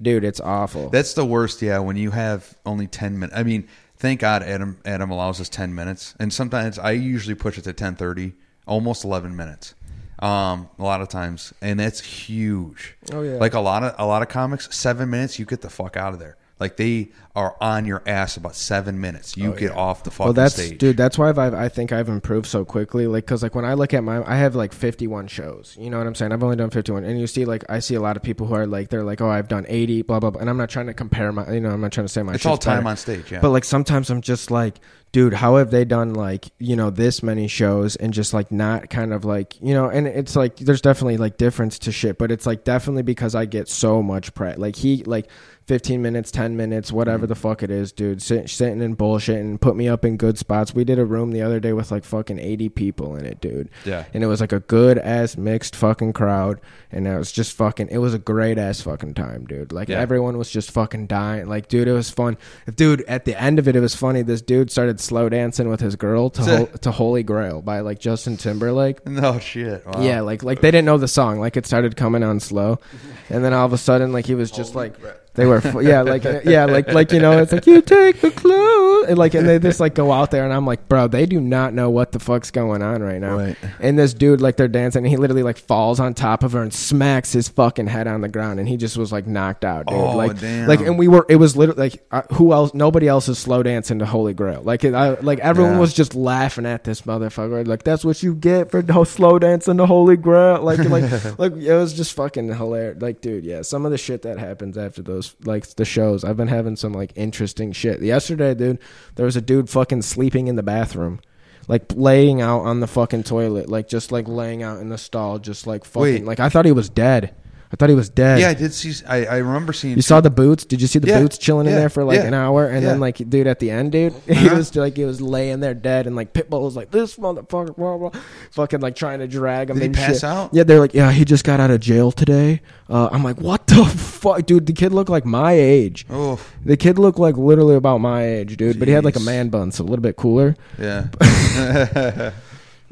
dude. It's awful. That's the worst. Yeah, when you have only ten minutes. I mean, thank God Adam Adam allows us ten minutes, and sometimes I usually push it to ten thirty, almost eleven minutes. Um, a lot of times, and that's huge. Oh, yeah. like a lot of a lot of comics, seven minutes, you get the fuck out of there. Like they are on your ass about seven minutes. You oh, get off the fucking Oh, well, that's stage. dude. That's why I've, I think I've improved so quickly. Like, cause like when I look at my, I have like 51 shows. You know what I'm saying? I've only done 51, and you see like I see a lot of people who are like they're like, oh, I've done 80, blah blah blah. And I'm not trying to compare my, you know, I'm not trying to say my. It's all shit's better. time on stage, yeah. But like sometimes I'm just like, dude, how have they done like you know this many shows and just like not kind of like you know? And it's like there's definitely like difference to shit, but it's like definitely because I get so much pre. Like he like. 15 minutes, 10 minutes, whatever mm. the fuck it is, dude. Sit, sitting and put me up in good spots. We did a room the other day with like fucking 80 people in it, dude. Yeah. And it was like a good ass mixed fucking crowd. And it was just fucking, it was a great ass fucking time, dude. Like Yeah. everyone was just fucking dying. Like, dude, it was fun. Dude, at the end of it, it was funny. This dude started slow dancing with his girl to, Hol- to Holy Grail by like Justin Timberlake. no shit. Wow. Yeah, like like they didn't know the song. Like it started coming on slow, and then all of a sudden, like he was just like they were, yeah, like yeah, like like you know, it's like you take the clue, and like and they just like go out there, and I'm like, bro, they do not know what the fuck's going on right now. Right. And this dude, like they're dancing, and he literally like falls on top of her and smacks his fucking head on the ground, and he just was like knocked out, dude. Oh, like damn. like, and we were, it was literally like uh, who else? Nobody else is slow dancing to Holy Grail. Like it, I, like everyone Yeah. was just laughing at this motherfucker. Like that's what you get for slow dancing to Holy Grail. Like like like it was just fucking hilarious. Like dude, yeah, some of the shit that happens after those like the shows. I've been having some like interesting shit. Yesterday, dude, there was a dude fucking sleeping in the bathroom. Like laying out on the fucking toilet, like just like laying out in the stall, just like fucking Wait. like I thought he was dead. I thought he was dead. Yeah, I did see. I, I remember seeing. You saw the boots? Did you see the Yeah, boots chilling in yeah, there for like yeah, an hour? And then like, dude, at the end, dude, he Uh-huh. was like, he was laying there dead, and like Pitbull was like, this motherfucker, blah blah, fucking like trying to drag him. Did he and pass shit. out? Yeah, they're like, yeah, he just got out of jail today. Uh, I'm like, what the fuck, dude? The kid looked like my age. Oh, The kid looked like literally about my age, dude. But he had like a Jeez. man bun, so a little bit cooler. yeah.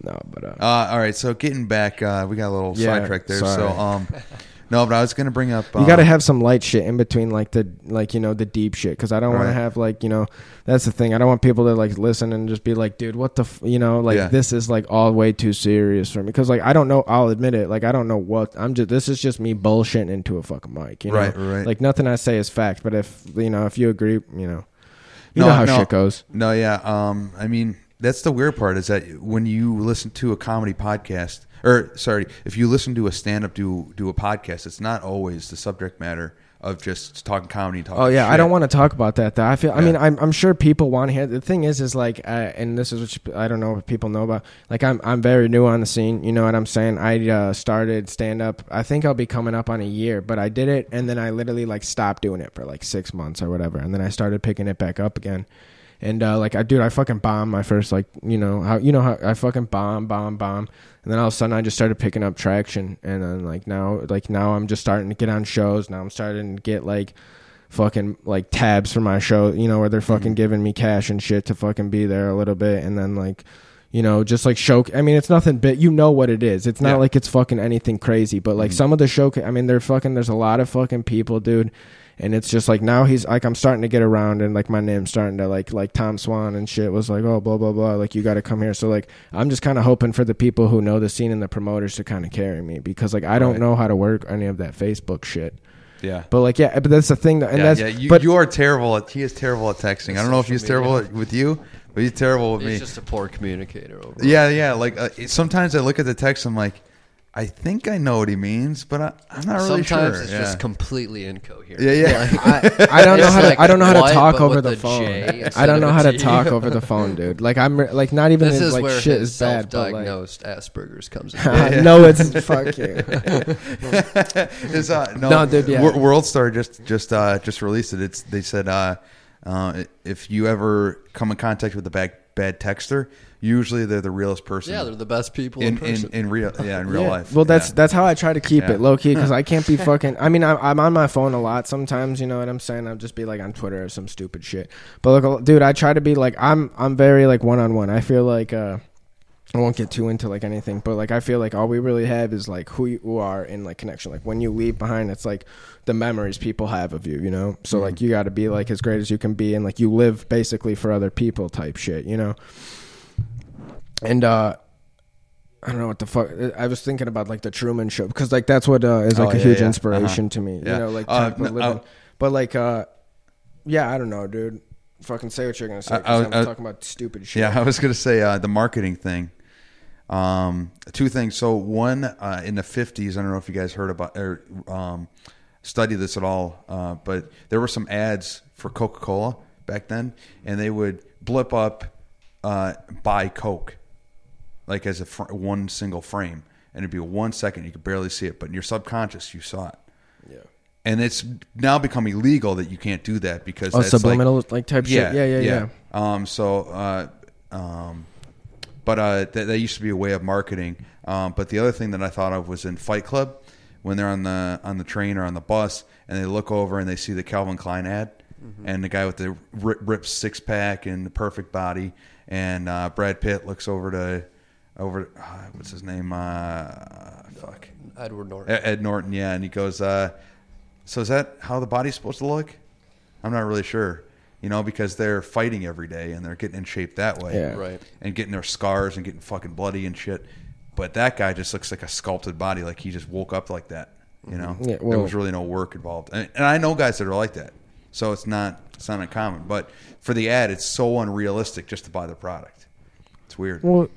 No, but uh, Uh, all right, so getting back, uh, we got a little Yeah, sidetracked there. sorry. So, um, no, but I was gonna bring up. you got to um, have some light shit in between, like the like you know the deep shit, because I don't want Right. to have like you know that's the thing. I don't want people to like listen and just be like, dude, what the f-? you know like Yeah. this is like all way too serious for me because like I don't know. I'll admit it. Like I don't know what I'm just. This is just me bullshitting into a fucking mic. You know? Right, right. Like nothing I say is fact, but if you know if you agree, you know, you No, know how no. shit goes. No, yeah. Um, I mean, that's the weird part is that when you listen to a comedy podcast, or sorry, if you listen to a stand up do do a podcast, it's not always the subject matter of just talking comedy. Talking Oh yeah, I don't want to talk about that. Though I feel. I mean, I'm, I'm sure people want to hear. The thing is, is like, uh, and this is what you, I don't know if people know about. Like, I'm I'm very new on the scene. You know what I'm saying? I uh, started stand up. I think I'll be coming up on a year, but I did it, and then I literally like stopped doing it for like six months or whatever, and then I started picking it back up again. And uh, like I, dude, I fucking bombed my first like you know how you know how I fucking bomb, bomb, bomb, and then all of a sudden I just started picking up traction, and then like now like now I'm just starting to get on shows. Now I'm starting to get like fucking like tabs for my show, you know, where they're fucking giving me cash and shit to fucking be there a little bit, and then like. You know, just like show. I mean, it's nothing big. You know what it is. It's not Yeah. like it's fucking anything crazy. But like some of the show. I mean, they're fucking. There's a lot of fucking people, dude and it's just like now he's like I'm starting to get around and like my name's starting to like like Tom Swan and shit was like oh blah blah blah like you got to come here so like I'm just kind of hoping for the people who know the scene and the promoters to kind of carry me because like I don't Right. know how to work any of that Facebook shit Yeah. but like yeah but that's the thing that and yeah, that's yeah. You, but you are terrible at. He is terrible at texting. I don't know if Social he's terrible at, with you, but he's terrible with He's me. just a poor communicator. Overall. Yeah, yeah. Like uh, sometimes I look at the text, I'm like, I think I know what he means, but I, I'm not really Sometimes sure. it's yeah. just completely incoherent. yeah, yeah. I, I don't know It's how like to. I don't know how to talk over the phone. I don't know how to talk over the phone, dude. Like I'm like not even This is like where shit his is bad, but like self-diagnosed Asperger's comes in. no, it's fuck you. Is, uh, no, No, dude, yeah. World Star just just uh, just released it. It's they said uh, uh, if you ever come in contact with a bad bad texter, usually they're the realest person. yeah, they're the best people in, in, in, in real yeah in real Yeah. life. Well, that's Yeah. that's how I try to keep Yeah. it low key because I can't be fucking. I mean, I'm, I'm on my phone a lot sometimes. You know what I'm saying? I'll just be like on Twitter or some stupid shit. But look, dude, I try to be like I'm. I'm very like one on one. I feel like uh, I won't get too into like anything, but like I feel like all we really have is like who you are in like connection. Like when you leave behind, it's like the memories people have of you. You know, so like you got to be like as great as you can be, and like you live basically for other people type shit. You know. And uh I don't know what the fuck. I was thinking about like the Truman Show because like that's what uh, is like Oh, a yeah, huge yeah. inspiration Uh-huh. to me. Yeah. You know, like Uh, of living. uh, but like, uh yeah, I don't know, dude. Fucking say what you're gonna say. I- 'cause I- I'm I- talking about stupid shit. Yeah, I was gonna say uh, the marketing thing. Um, two things. So one uh, in the fifties, I don't know if you guys heard about or um, studied this at all, uh, but there were some ads for Coca Cola back then, and they would blip up uh, "Buy Coke," like as a fr- one single frame, and it'd be one second. You could barely see it, but in your subconscious, you saw it. Yeah. And it's now become illegal that you can't do that because Oh, that's like- subliminal like, type shit. Yeah, yeah, yeah. um, so, uh, um, but uh, that, that used to be a way of marketing. Um, but the other thing that I thought of was in Fight Club when they're on the on the train or on the bus and they look over and they see the Calvin Klein ad and the guy with the rip, ripped six pack and the perfect body and uh, Brad Pitt looks over to over uh, what's his name uh, fuck Edward Norton. Ed Ed Norton yeah and he goes uh, so is that how the body's supposed to look? I'm not really sure. You know, because they're fighting every day and they're getting in shape that way. Yeah. Right. And getting their scars and getting fucking bloody and shit. But that guy just looks like a sculpted body, like he just woke up like that. You know? Yeah, there well- was really no work involved. And, and I know guys that are like that. So it's not it's not uncommon. But for the ad it's so unrealistic just to buy the product. It's weird. Well,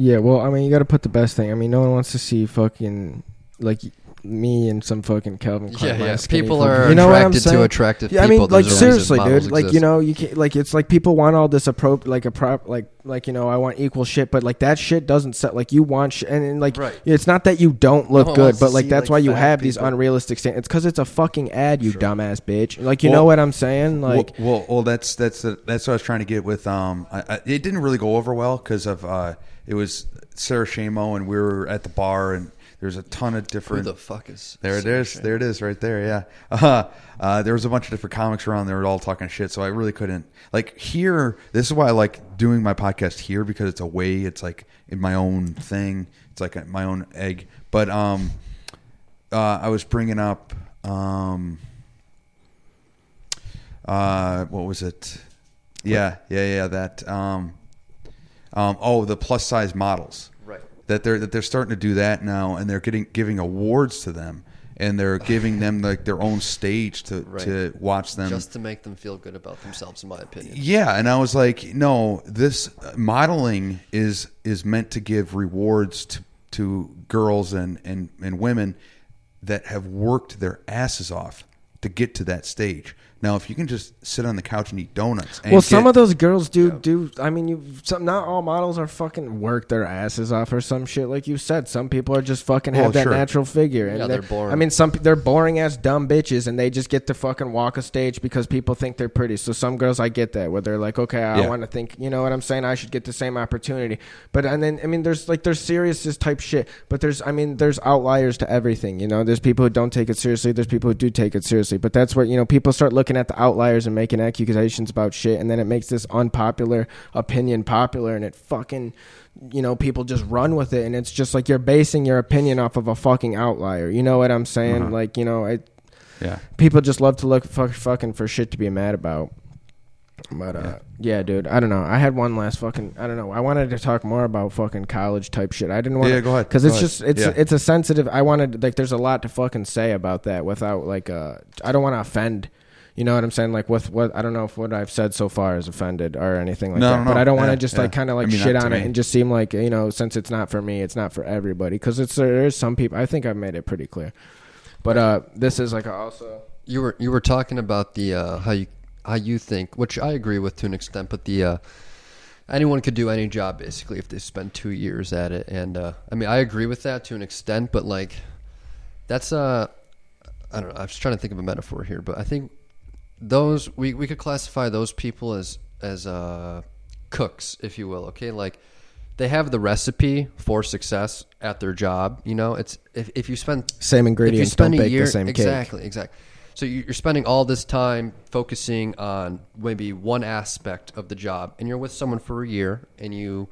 yeah. Well, I mean, you got to put the best thing. I mean, no one wants to see fucking like me and some fucking Calvin Klein. Yeah, yeah. People are you know what I'm attracted to saying? attractive Yeah, I people. mean, like There's a reason seriously, models dude. Like exist. you know, you can't like it's like people want all this appro like a prop like like you know I want equal shit, but like that shit doesn't set like you want sh- and, and like Right. it's not that you don't look one good, wants to but like see, that's like, why you fat have these people. unrealistic standards. It's because it's a fucking ad, you dumbass bitch. Like you Well- know what I'm saying? Like well, well, well, that's that's that's what I was trying to get with. Um, I, I, it didn't really go over well because of uh, it was Sarah Shamo and we were at the bar and there's a ton of different. Who the fuck is? there it is. There it is, right there. Yeah. Uh, uh, there was a bunch of different comics around. They were all talking shit, so I really couldn't like here. This is why I like doing my podcast here because it's a way. It's like in my own thing. It's like my own egg. But um, uh, I was bringing up um, uh, what was it? Yeah, yeah, yeah. That um, um, oh, the plus size models. That they're that they're starting to do that now, and they're getting giving awards to them, and they're giving them like their own stage to Right. to watch them. Just to make them feel good about themselves, in my opinion. yeah, and I was like, no, this uh, modeling is is meant to give rewards to to girls and and and women that have worked their asses off to get to that stage. Now, if you can just sit on the couch and eat donuts, and Well, some get- of those girls do do. I mean, you some not all models are fucking work their asses off or some shit. Like you said, some people are just fucking oh, have Oh, that sure. natural figure. And Yeah, they're boring. I mean, some they're boring ass dumb bitches, and they just get to fucking walk a stage because people think they're pretty. So some girls, I get that where they're like, okay, I Yeah. want to think, you know what I'm saying? I should get the same opportunity. But and then I mean, there's like there's serious this type shit, but there's I mean, there's outliers to everything. You know, there's people who don't take it seriously. There's people who do take it seriously. But that's where you know people start looking at the outliers and making accusations about shit, and then it makes this unpopular opinion popular, and it fucking, you know, people just run with it, and it's just like you're basing your opinion off of a fucking outlier. You know what I'm saying? Uh-huh. Like, you know, it, yeah, people just love to look fuck, fucking for shit to be mad about. But uh, yeah. dude, I don't know. I had one last fucking. I don't know. I wanted to talk more about fucking college type shit. I didn't want. Yeah, go ahead. Because it's ahead. just it's Yeah. it's a sensitive. I wanted like there's a lot to fucking say about that without like uh. I don't want to offend You know what I'm saying? Like with what I don't know if what I've said so far is offended or anything like No, that. no, but no. I don't want to Yeah, just yeah. like kind of like I mean, shit not to on it and just seem like you know since it's not for me, it's not for everybody. Because it's there is some people. I think I've made it pretty clear. But uh, this is like also. You were you were talking about the uh, how you how you think, which I agree with to an extent, but the uh, anyone could do any job basically if they spend two years at it, and uh, I mean I agree with that to an extent, but like that's uh I don't know. I was trying to think of a metaphor here, but I think those we we could classify those people as as uh cooks, if you will. Okay, like they have the recipe for success at their job. You know, it's if if you spend Same ingredients, you spend don't a bake the year, same cake. exactly, exactly. So you're spending all this time focusing on maybe one aspect of the job, and you're with someone for a year, and you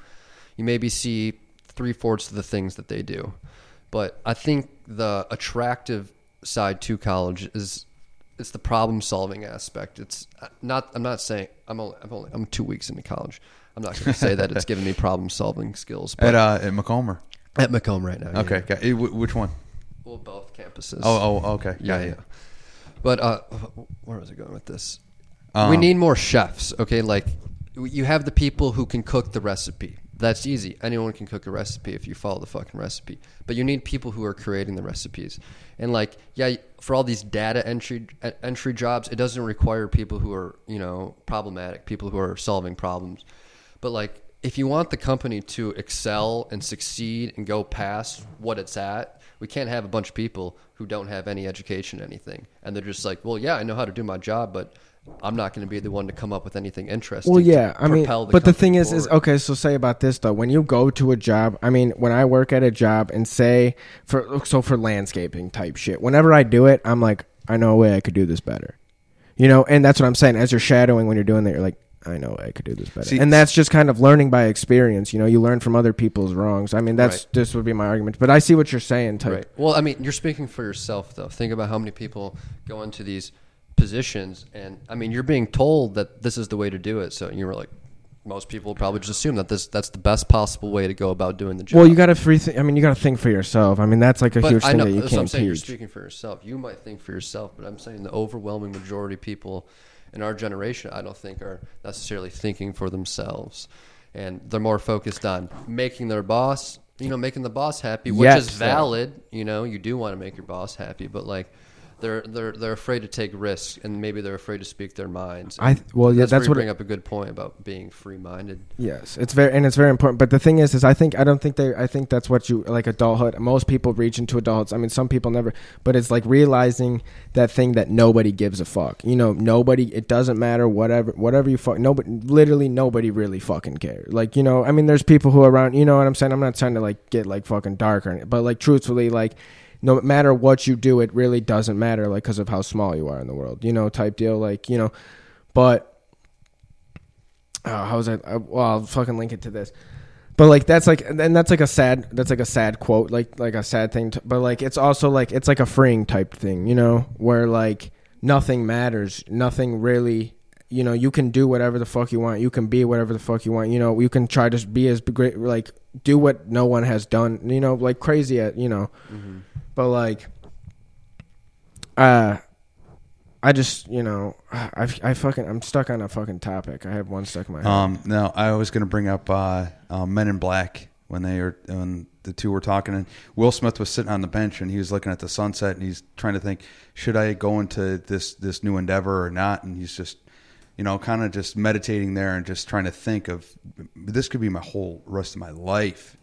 you maybe see three fourths of the things that they do. But I think the attractive side to college is it's the problem solving aspect. It's not. I'm not saying I'm only. I'm only. I'm two weeks into college. I'm not going to say that it's giving me problem solving skills. But At uh, at Macomber. at Macomb right now. yeah. Okay, eh, wh- which one? Well, both campuses. Oh, oh, okay. Yeah, Got yeah. But uh, where was I going with this? we Um, need more chefs. Okay, like you have the people who can cook the recipe. That's easy. Anyone can cook a recipe if you follow the fucking recipe. But you need people who are creating the recipes. And like, yeah, for all these data entry entry jobs, it doesn't require people who are you know problematic, people who are solving problems. But like, if you want the company to excel and succeed and go past what it's at, we can't have a bunch of people who don't have any education, anything, and they're just like, well, yeah, I know how to do my job, but I'm not going to be the one to come up with anything interesting. Well, yeah, I mean, propel but the thing company is, is okay. So say about this though, when you go to a job, I mean, when I work at a job and say for so for landscaping type shit, whenever I do it, I'm like, I know a way I could do this better, you know, and that's what I'm saying. As you're shadowing when you're doing that, you're like, I know I could do this better, See- and that's just kind of learning by experience. You know, you learn from other people's wrongs. I mean, that's Right. this would be my argument, but I see what you're saying. Type. Right. Well, I mean, you're speaking for yourself, though. Think about how many people go into these positions, and I mean, you're being told that this is the way to do it. So you're like, most people probably just assume that this that's the best possible way to go about doing the job. Well, you got to free. Th- I mean, you got to think for yourself. I mean, that's like a but huge I thing that you what I'm can't saying. You're speaking for yourself. You might think for yourself, but I'm saying the overwhelming majority of people in our generation, I don't think, are necessarily thinking for themselves, and they're more focused on making their boss, you know, making the boss happy, which Yes, is so- valid. You know, you do want to make your boss happy, but like. They're they're they're afraid to take risks, and maybe they're afraid to speak their minds. I- well, yeah, that's, that's what bring it- up a good point about being free-minded. Yes, it's very and it's very important. But the thing is, is I think I don't think they. I think that's what you like adulthood. Most people reach into adults. I mean, some people never. But it's like realizing that thing that nobody gives a fuck. You know, nobody. It doesn't matter. Whatever, whatever you fuck. Nobody, literally nobody really fucking cares. Like you know, I mean, there's people who are around. You know what I'm saying? I'm not trying to like get like fucking dark or anything. But like truthfully, like no matter what you do, it really doesn't matter. Like because of how small you are in the world. You know, type deal. Like you know, but oh, how was I? I well, I'll fucking link it to this. But like that's like and that's like a sad that's like a sad quote like like a sad thing to, but like it's also like it's like a freeing type thing you know where like nothing matters nothing really you know you can do whatever the fuck you want you can be whatever the fuck you want you know you can try to be as great like do what no one has done you know like crazy at you know mm-hmm. But like uh I just, you know, I, I fucking, I'm stuck on a fucking topic. I have one stuck in my head. Um, no, I was going to bring up uh, uh, Men in Black when they were when the two were talking, and Will Smith was sitting on the bench and he was looking at the sunset and he's trying to think, should I go into this this new endeavor or not? And he's just, you know, kind of just meditating there and just trying to think of this could be my whole rest of my life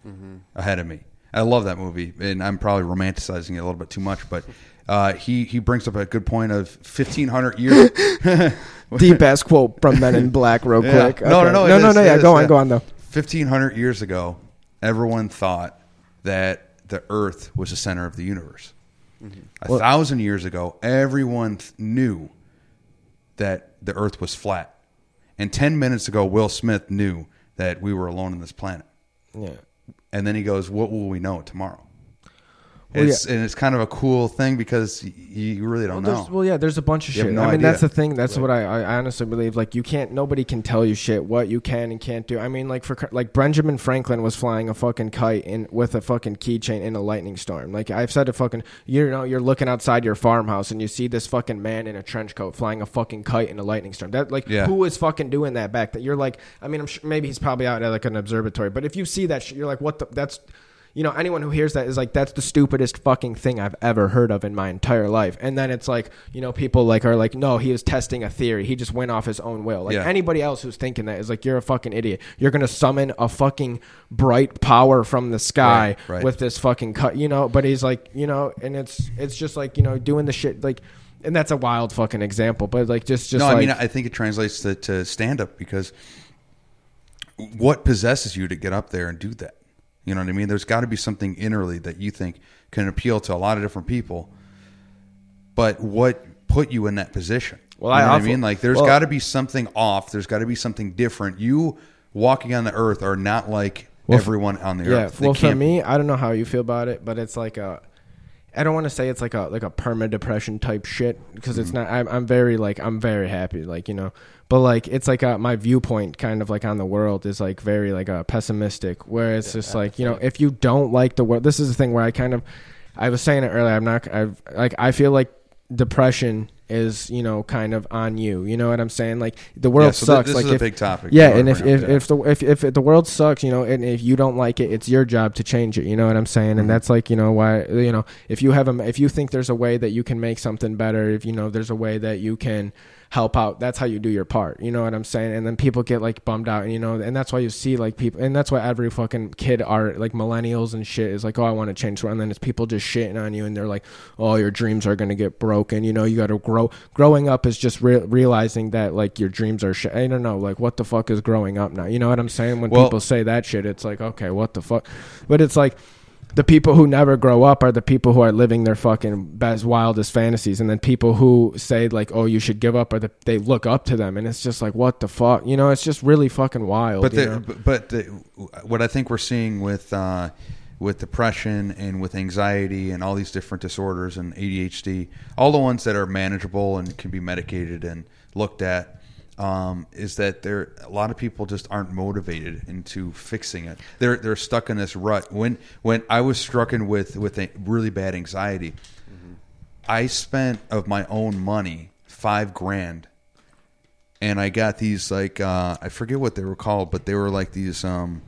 ahead of me. I love that movie, and I'm probably romanticizing it a little bit too much, but. Uh, he he brings up a good point of 1500 years Deep ass quote from Men in Black, real Yeah. quick. No, no, no, no, no, is, no. Yeah, is, go on, yeah. go on though. 1500 years ago, everyone thought that the earth was the center of the universe. A Well- thousand years ago, everyone th- knew that the earth was flat. And 10 minutes ago, Will Smith knew that we were alone on this planet. Yeah. And then he goes, What will we know tomorrow? It's and it's kind of a cool thing because you really don't Well, know. well, yeah, there's a bunch of You shit. no I mean, idea. that's the thing. That's what I, I honestly believe. Like, you can't. Nobody can tell you shit what you can and can't do. I mean, like for like Benjamin Franklin was flying a fucking kite in with a fucking keychain in a lightning storm. Like I've said, a fucking you know, you're looking outside your farmhouse and you see this fucking man in a trench coat flying a fucking kite in a lightning storm. That like Yeah. who was fucking doing that back? That you're like, I mean, I'm sure maybe he's probably out at like an observatory, but if you see that shit, you're like, what the? That's you know, anyone who hears that is like, that's the stupidest fucking thing I've ever heard of in my entire life. And then it's like, you know, people like are like, no, he was testing a theory. He just went off his own will. Like Yeah. anybody else who's thinking that is like, you're a fucking idiot. You're gonna summon a fucking bright power from the sky Right, right. with this fucking cut, you know. But he's like, you know, and it's it's just like, you know, doing the shit like. And that's a wild fucking example, but like just just no, like, I mean I think it translates to, to stand up because what possesses you to get up there and do that? You know what I mean? There's got to be something innerly that you think can appeal to a lot of different people. But what put you in that position? Well, you I know what I also- mean? Like there's well- got to be something off. There's got to be something different. You walking on the earth are not like Well, everyone on the yeah, earth. They well, for me, I don't know how you feel about it, but it's like a. I don't want to say it's like a like a perma depression type shit because it's Mm-hmm. not. I'm, I'm very like I'm very happy, like you know, but like it's like a, my viewpoint kind of like on the world is like very like a pessimistic, where it's just like you know if you don't like the world, this is the thing where I kind of, I was saying it earlier. I'm not. I like I feel like depression is you know kind of on you. You know what I'm saying? Like the world Yeah, so sucks. this like is a big topic. Yeah, and if if, if the if, if the world sucks, you know, and if you don't like it, it's your job to change it. You know what I'm saying? Mm-hmm. And that's like you know why you know if you have a if you think there's a way that you can make something better, if you know there's a way that you can help out, that's how you do your part. You know what I'm saying? And then people get like bummed out, and you know, and that's why you see like people, and that's why every fucking kid are like millennials and shit is like, oh, I want to change, and then it's people just shitting on you, and they're like, oh, your dreams are gonna get broken. You know, you got to grow. Growing up is just re- realizing that like your dreams are shit. I don't know, like what the fuck is growing up now? You know what I'm saying? When Well- people say that shit, it's like, okay, what the fuck? But it's like the people who never grow up are the people who are living their fucking best wildest fantasies. And then people who say like oh you should give up or the they look up to them. And it's just like what the fuck? You know it's just really fucking wild but you the, but the, what I think we're seeing with uh, with depression and with anxiety and all these different disorders and ADHD, all the ones that are manageable and can be medicated and looked at, um, is that there a lot of people just aren't motivated into fixing it. They're they're stuck in this rut. When when I was stricken with with a really bad anxiety, I spent of my own money five grand and I got these like uh, I forget what they were called, but they were like these um,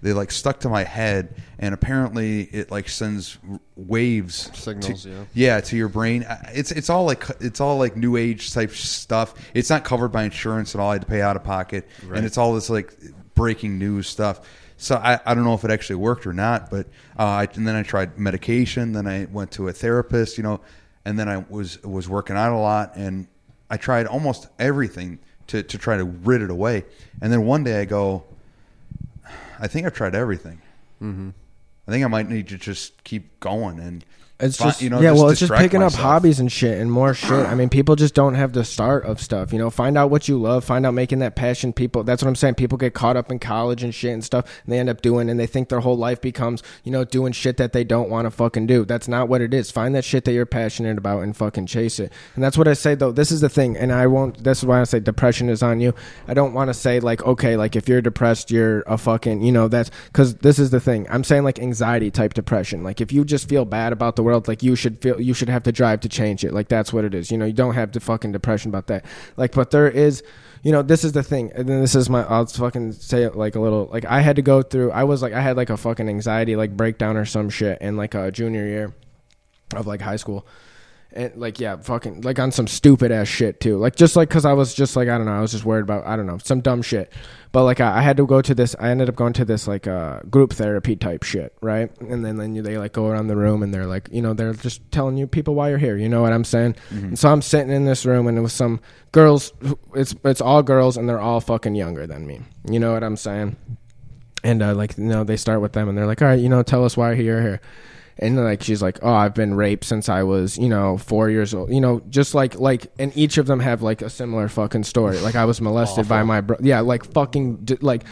they like stuck to my head, and apparently it like sends waves Signals, to, yeah. yeah to your brain. It's it's all like it's all like new age type stuff. It's not covered by insurance at all. I had to pay out of pocket, and it's all this like breaking news stuff. So I, I don't know if it actually worked or not, but uh, I, and then I tried medication. Then I went to a therapist, you know, and then I was was working out a lot, and I tried almost everything to to try to rid it away. And then one day I go, I think I've tried everything. Mm-hmm. I think I might need to just keep going and It's fi- just you know, yeah, just well, it's just distract picking up hobbies and shit and more shit. I mean, people just don't have the start of stuff. You know, find out what you love, find out making that passion. People, that's what I'm saying. People get caught up in college and shit and stuff, and they end up doing, and they think their whole life becomes, you know, doing shit that they don't want to fucking do. That's not what it is. Find that shit that you're passionate about and fucking chase it. And that's what I say though. This is the thing, and I won't. This is why I say depression is on you. I don't want to say like, okay, like if you're depressed, you're a fucking, you know, that's because this is the thing. I'm saying like anxiety type depression. Like if you just feel bad about the world, like you should feel, you should have to drive to change it. Like that's what it is. You know, you don't have the fucking depression about that. Like, but there is, you know, this is the thing. And then this is my, I'll fucking say it like a little, like I had to go through, I was like, I had like a fucking anxiety like breakdown or some shit in like a junior year of like high school and like yeah fucking like on some stupid ass shit too. Like just like because i was just like i don't know i was just worried about i don't know some dumb shit. But like I, I had to go to this i ended up going to this like uh group therapy type shit right? And then then they like go around the room and they're like you know they're just telling you people why you're here you know what i'm saying? And so i'm sitting in this room and it was some girls it's it's all girls and they're all fucking younger than me you know what i'm saying? And uh, like you know they start with them and they're like all right you know tell us why you're here and like she's like oh i've been raped since i was you know four years old you know just like like and each of them have like a similar fucking story like i was molested by my bro yeah like fucking like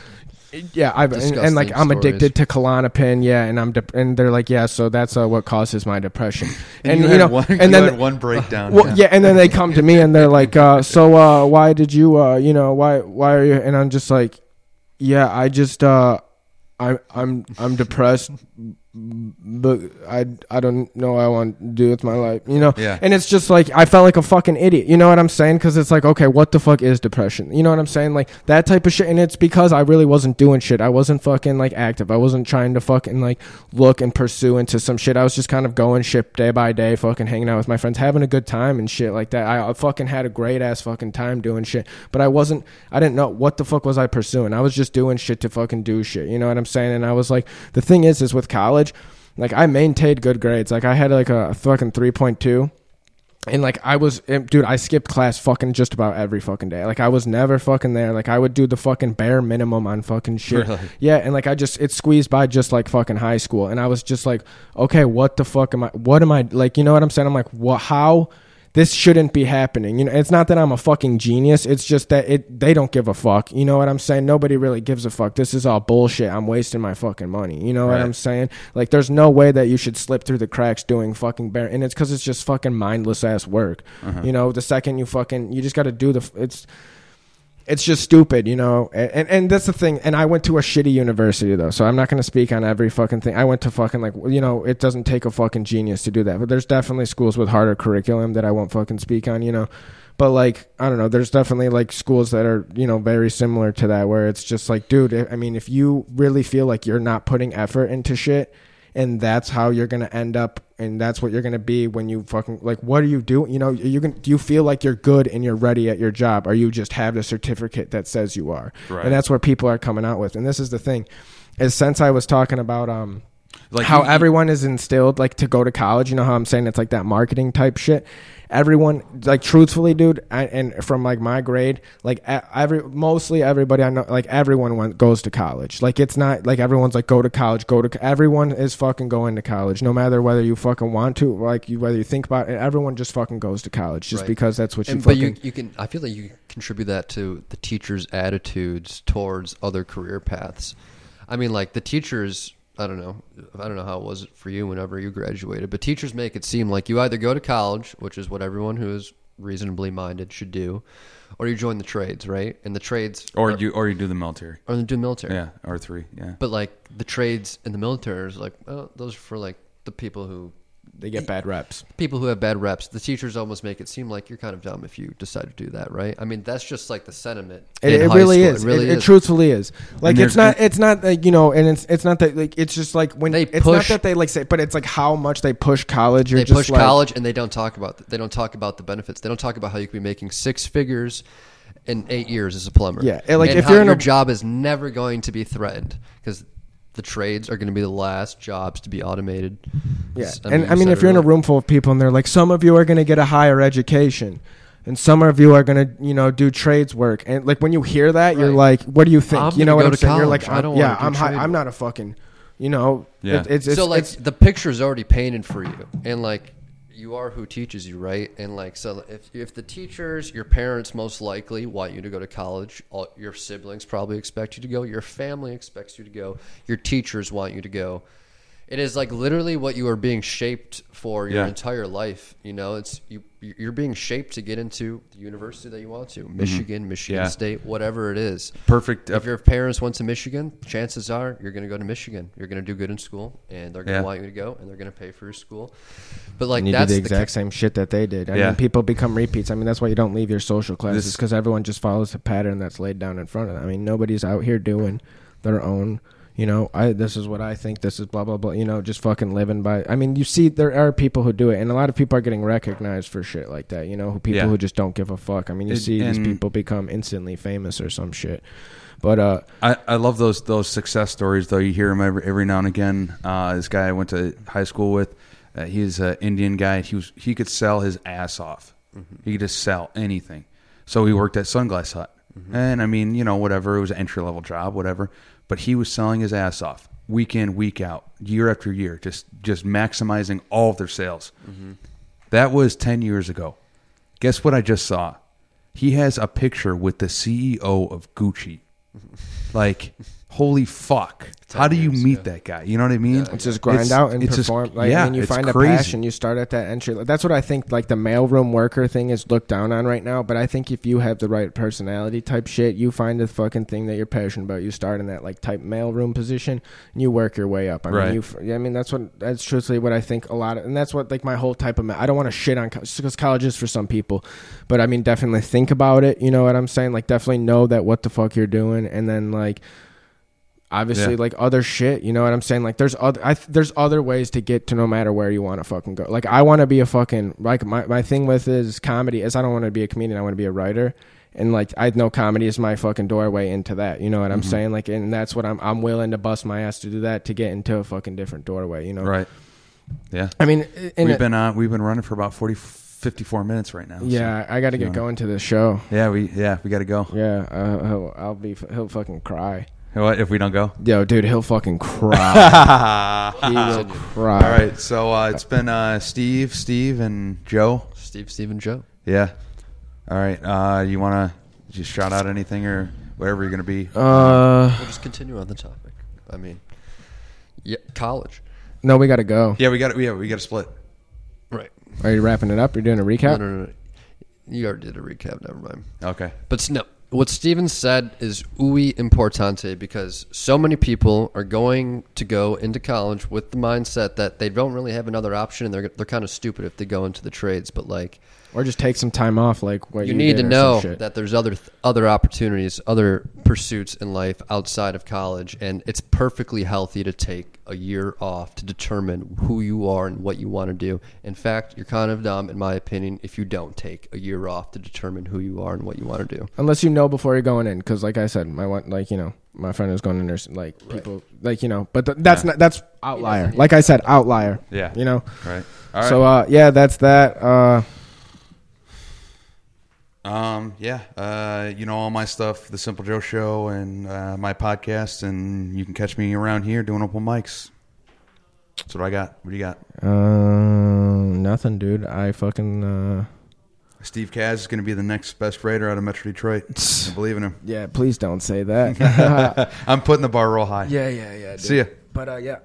Yeah, I've and, and like I'm stories. addicted to Klonopin. Yeah, and I'm dep and they're like, yeah, so that's uh, what causes my depression. And, And, you, you, had know, one, and you then one breakdown. well, yeah. and then they come to me and they're like, uh, "So, uh, why did you, uh, you know, why, why are you?" And I'm just like, "Yeah, I just, uh, I, I'm, I'm depressed, but I, I don't know what I want to do with my life, you know." Yeah. And it's just like I felt like a fucking idiot. You know what I'm saying? Because it's like, okay, what the fuck is depression? You know what I'm saying? Like that type of shit. And it's because I really wasn't doing shit. I wasn't fucking like active. I wasn't trying to fucking like look and pursue into some shit. I was just kind of going shit day by day, fucking hanging out with my friends, having a good time and shit like that. I, I fucking had a great ass fucking time doing shit. But I wasn't. I didn't know what the fuck was I pursuing. I was just doing shit to fucking do shit. You know what I'm saying? And I was like, the thing is, is with college. Like I maintained good grades. Like I had like a fucking three point two. And like I was, eh, dude, I skipped class fucking just about every fucking day. Like I was never fucking there. Like I would do the fucking bare minimum on fucking shit. Really? Yeah, and like I just it squeezed by just like fucking high school, and I was just like, okay, what the fuck am I? What am I like? You know what I'm saying? I'm like, what? How? This shouldn't be happening. You know, it's not that I'm a fucking genius. It's just that it they don't give a fuck. You know what I'm saying? Nobody really gives a fuck. This is all bullshit. I'm wasting my fucking money. You know what I'm saying? Like, there's no way that you should slip through the cracks doing fucking bare. And it's because it's just fucking mindless ass work. Uh-huh. You know, the second you fucking, you just got to do the. It's it's just stupid, you know. And, and and that's the thing. And I went to a shitty university though, so I'm not to speak on every fucking thing. I went to fucking like you know, it doesn't take a fucking genius to do that. But there's definitely schools with harder curriculum that I won't fucking speak on, you know. But like I don't know, there's definitely like schools that are you know very similar to that where it's just like, dude, I mean, if you really feel like you're not putting effort into shit. And that's how you're gonna end up, and that's what you're gonna be when you fucking like. What are you doing? You know, you can. Do you feel like you're good and you're ready at your job, or you just have the certificate that says you are? Right. And that's where people are coming out with. And this is the thing, is since I was talking about um, Like how you- everyone is instilled like to go to college. You know how I'm saying it's like that marketing type shit. Everyone, like truthfully, dude, I, and from like my grade, like every mostly everybody I know, like everyone went, goes to college. Like it's not like everyone's like go to college, go to. Everyone is fucking going to college, no matter whether you fucking want to, like you whether you think about it. Everyone just fucking goes to college just Right. because that's what you And, but you you can I feel like you contribute that to the teachers' attitudes towards other career paths. I mean, like the teachers. I don't know. I don't know how it was for you whenever you graduated, but teachers make it seem like you either go to college, which is what everyone who is reasonably minded should do, or you join the trades, right? And the trades, or are, you or you do the military. or you do military. Yeah, or three. Yeah. But like the trades and the military is like, oh, those are for like the people who they get bad reps. people who have bad reps. The teachers almost make it seem like you're kind of dumb if you decide to do that, right? I mean, that's just like the sentiment. It, it really school. is. It really it, is. It truthfully is. Like it's not. It's not like you know, and it's it's not that like it's just like when They it's not push- that they like say, but it's like how much they push college. You're they push like, college and they don't talk about they don't talk about the benefits. They don't talk about how you could be making six figures in eight years as a plumber. Yeah, and, like, and if you're in your a- job is never going to be threatened because the trades are going to be the last jobs to be automated. Yeah, I and you I mean, if you're in a room full of people and they're like, some of you are going to get a higher education, and some of you are going to, you know, do trades work, and like when you hear that, you're like, what do you think? I'm you know what I'm to saying? You're like, I don't yeah, do I'm hi- trade I'm not a fucking, you know, Yeah. it, it's, it's so like it's- the picture's already painted for you, and like you are who teaches you, right? And like so, if if the teachers, your parents most likely want you to go to college, all, your siblings probably expect you to go, your family expects you to go, your teachers want you to go. It is like literally what you are being shaped for your Yeah. entire life. You know, it's you. You're being shaped to get into the university that you want to, Michigan, Michigan Mm-hmm. Yeah. State, whatever it is. Perfect. If your parents went to Michigan, chances are you're going to go to Michigan. You're going to do good in school, and they're going to Yeah. want you to go, and they're going to pay for your school. But like you do that's the the exact same shit that they did. I Yeah. mean, people become repeats. I mean, that's why you don't leave your social classes because everyone just follows the pattern that's laid down in front of them. I mean, nobody's out here doing their own. You know, I this is what I think. This is blah blah blah. You know, just fucking living by. I mean, you see, there are people who do it, and a lot of people are getting recognized for shit like that. You know, who people Yeah. who just don't give a fuck. I mean, you It- see these people become instantly famous or some shit. But uh, I, I love those those success stories though. You hear them every every now and again. Uh, this guy I went to high school with, uh, he's an Indian guy. He was he could sell his ass off. He could just sell anything. So he worked at Sunglass Hut, and I mean you know whatever it was an entry level job whatever. But he was selling his ass off week in week out, year after year, just just maximizing all of their sales. Mm-hmm. That was ten years ago. Guess what I just saw? He has a picture with the CEO of Gucci. Like, holy fuck. How do you years, meet yeah. that guy? You know what I mean? It's just grind out and it's just- perform. like, yeah, and you it's find crazy. a passion. You start at that entry. That's what I think. Like the mailroom worker thing is looked down on right now. But I think if you have the right personality type shit, you find the fucking thing that you're passionate about. You start in that like type mailroom position, and you work your way up. I Right. mean, you. f- I mean, that's what that's truthfully what I think a lot of, and that's what like my whole type of. I don't want to shit on because college is for some people, but I mean, definitely think about it. You know what I'm saying? Like, definitely know that what the fuck you're doing, and then like obviously Yeah. like other shit you know what i'm saying like there's other I, th- there's other ways to get to no matter where you want to fucking go like i want to be a fucking like my, my thing with is comedy is i don't want to be a comedian i want to be a writer and like i know comedy is my fucking doorway into that you know what i'm Mm-hmm. saying like and that's what i'm i'm willing to bust my ass to do that to get into a fucking different doorway you know Right. Yeah. i mean we've it- been uh, we've been running for about 40 54 minutes right now. so- yeah i gotta get going to the show Yeah, we yeah, we got to go. yeah uh, he'll, i'll be he'll fucking cry What if we don't go? yo dude he'll fucking cry he will cry All right. So uh, it's been uh, Steve, Steve and Joe. Steve, Steve, and Joe. Yeah. All right. Uh, you want to just shout out anything or whatever you're going to be? uh We'll just continue on the topic. I mean, yeah, college. no we gotta go yeah, we got yeah, we got to split. Right. Are you wrapping it up? You're doing a recap? no, no, no. You already did a recap. Never mind. Okay. But s- no, what Steven said is ui importante because so many people are going to go into college with the mindset that they don't really have another option and they're they're kind of stupid if they go into the trades. But like, Or just take some time off, like what you, you, need to know that there's other other opportunities, other pursuits in life outside of college, and it's perfectly healthy to take a year off to determine who you are and what you want to do. In fact, you're kind of dumb, in my opinion, if you don't take a year off to determine who you are and what you want to do. unless you know before you're going in, because like I said, my one, like you know, my friend is going to there, like people, like you know, but th- that's Yeah. not that's outlier. Like I said, outlier. Yeah. You know. Right. All right. So uh, yeah, that's that. Uh, Um, yeah, uh, you know all my stuff, the Simple Joe Show, and uh, my podcast, and you can catch me around here doing open mics. That's what I got. What do you got? uh, nothing, dude. I fucking uh, Steve Kaz is going to be the next best writer out of Metro Detroit. I believe in him. yeah. Please don't say that. I'm putting the bar real high. yeah, yeah, yeah. Dude. See ya. But uh, yeah.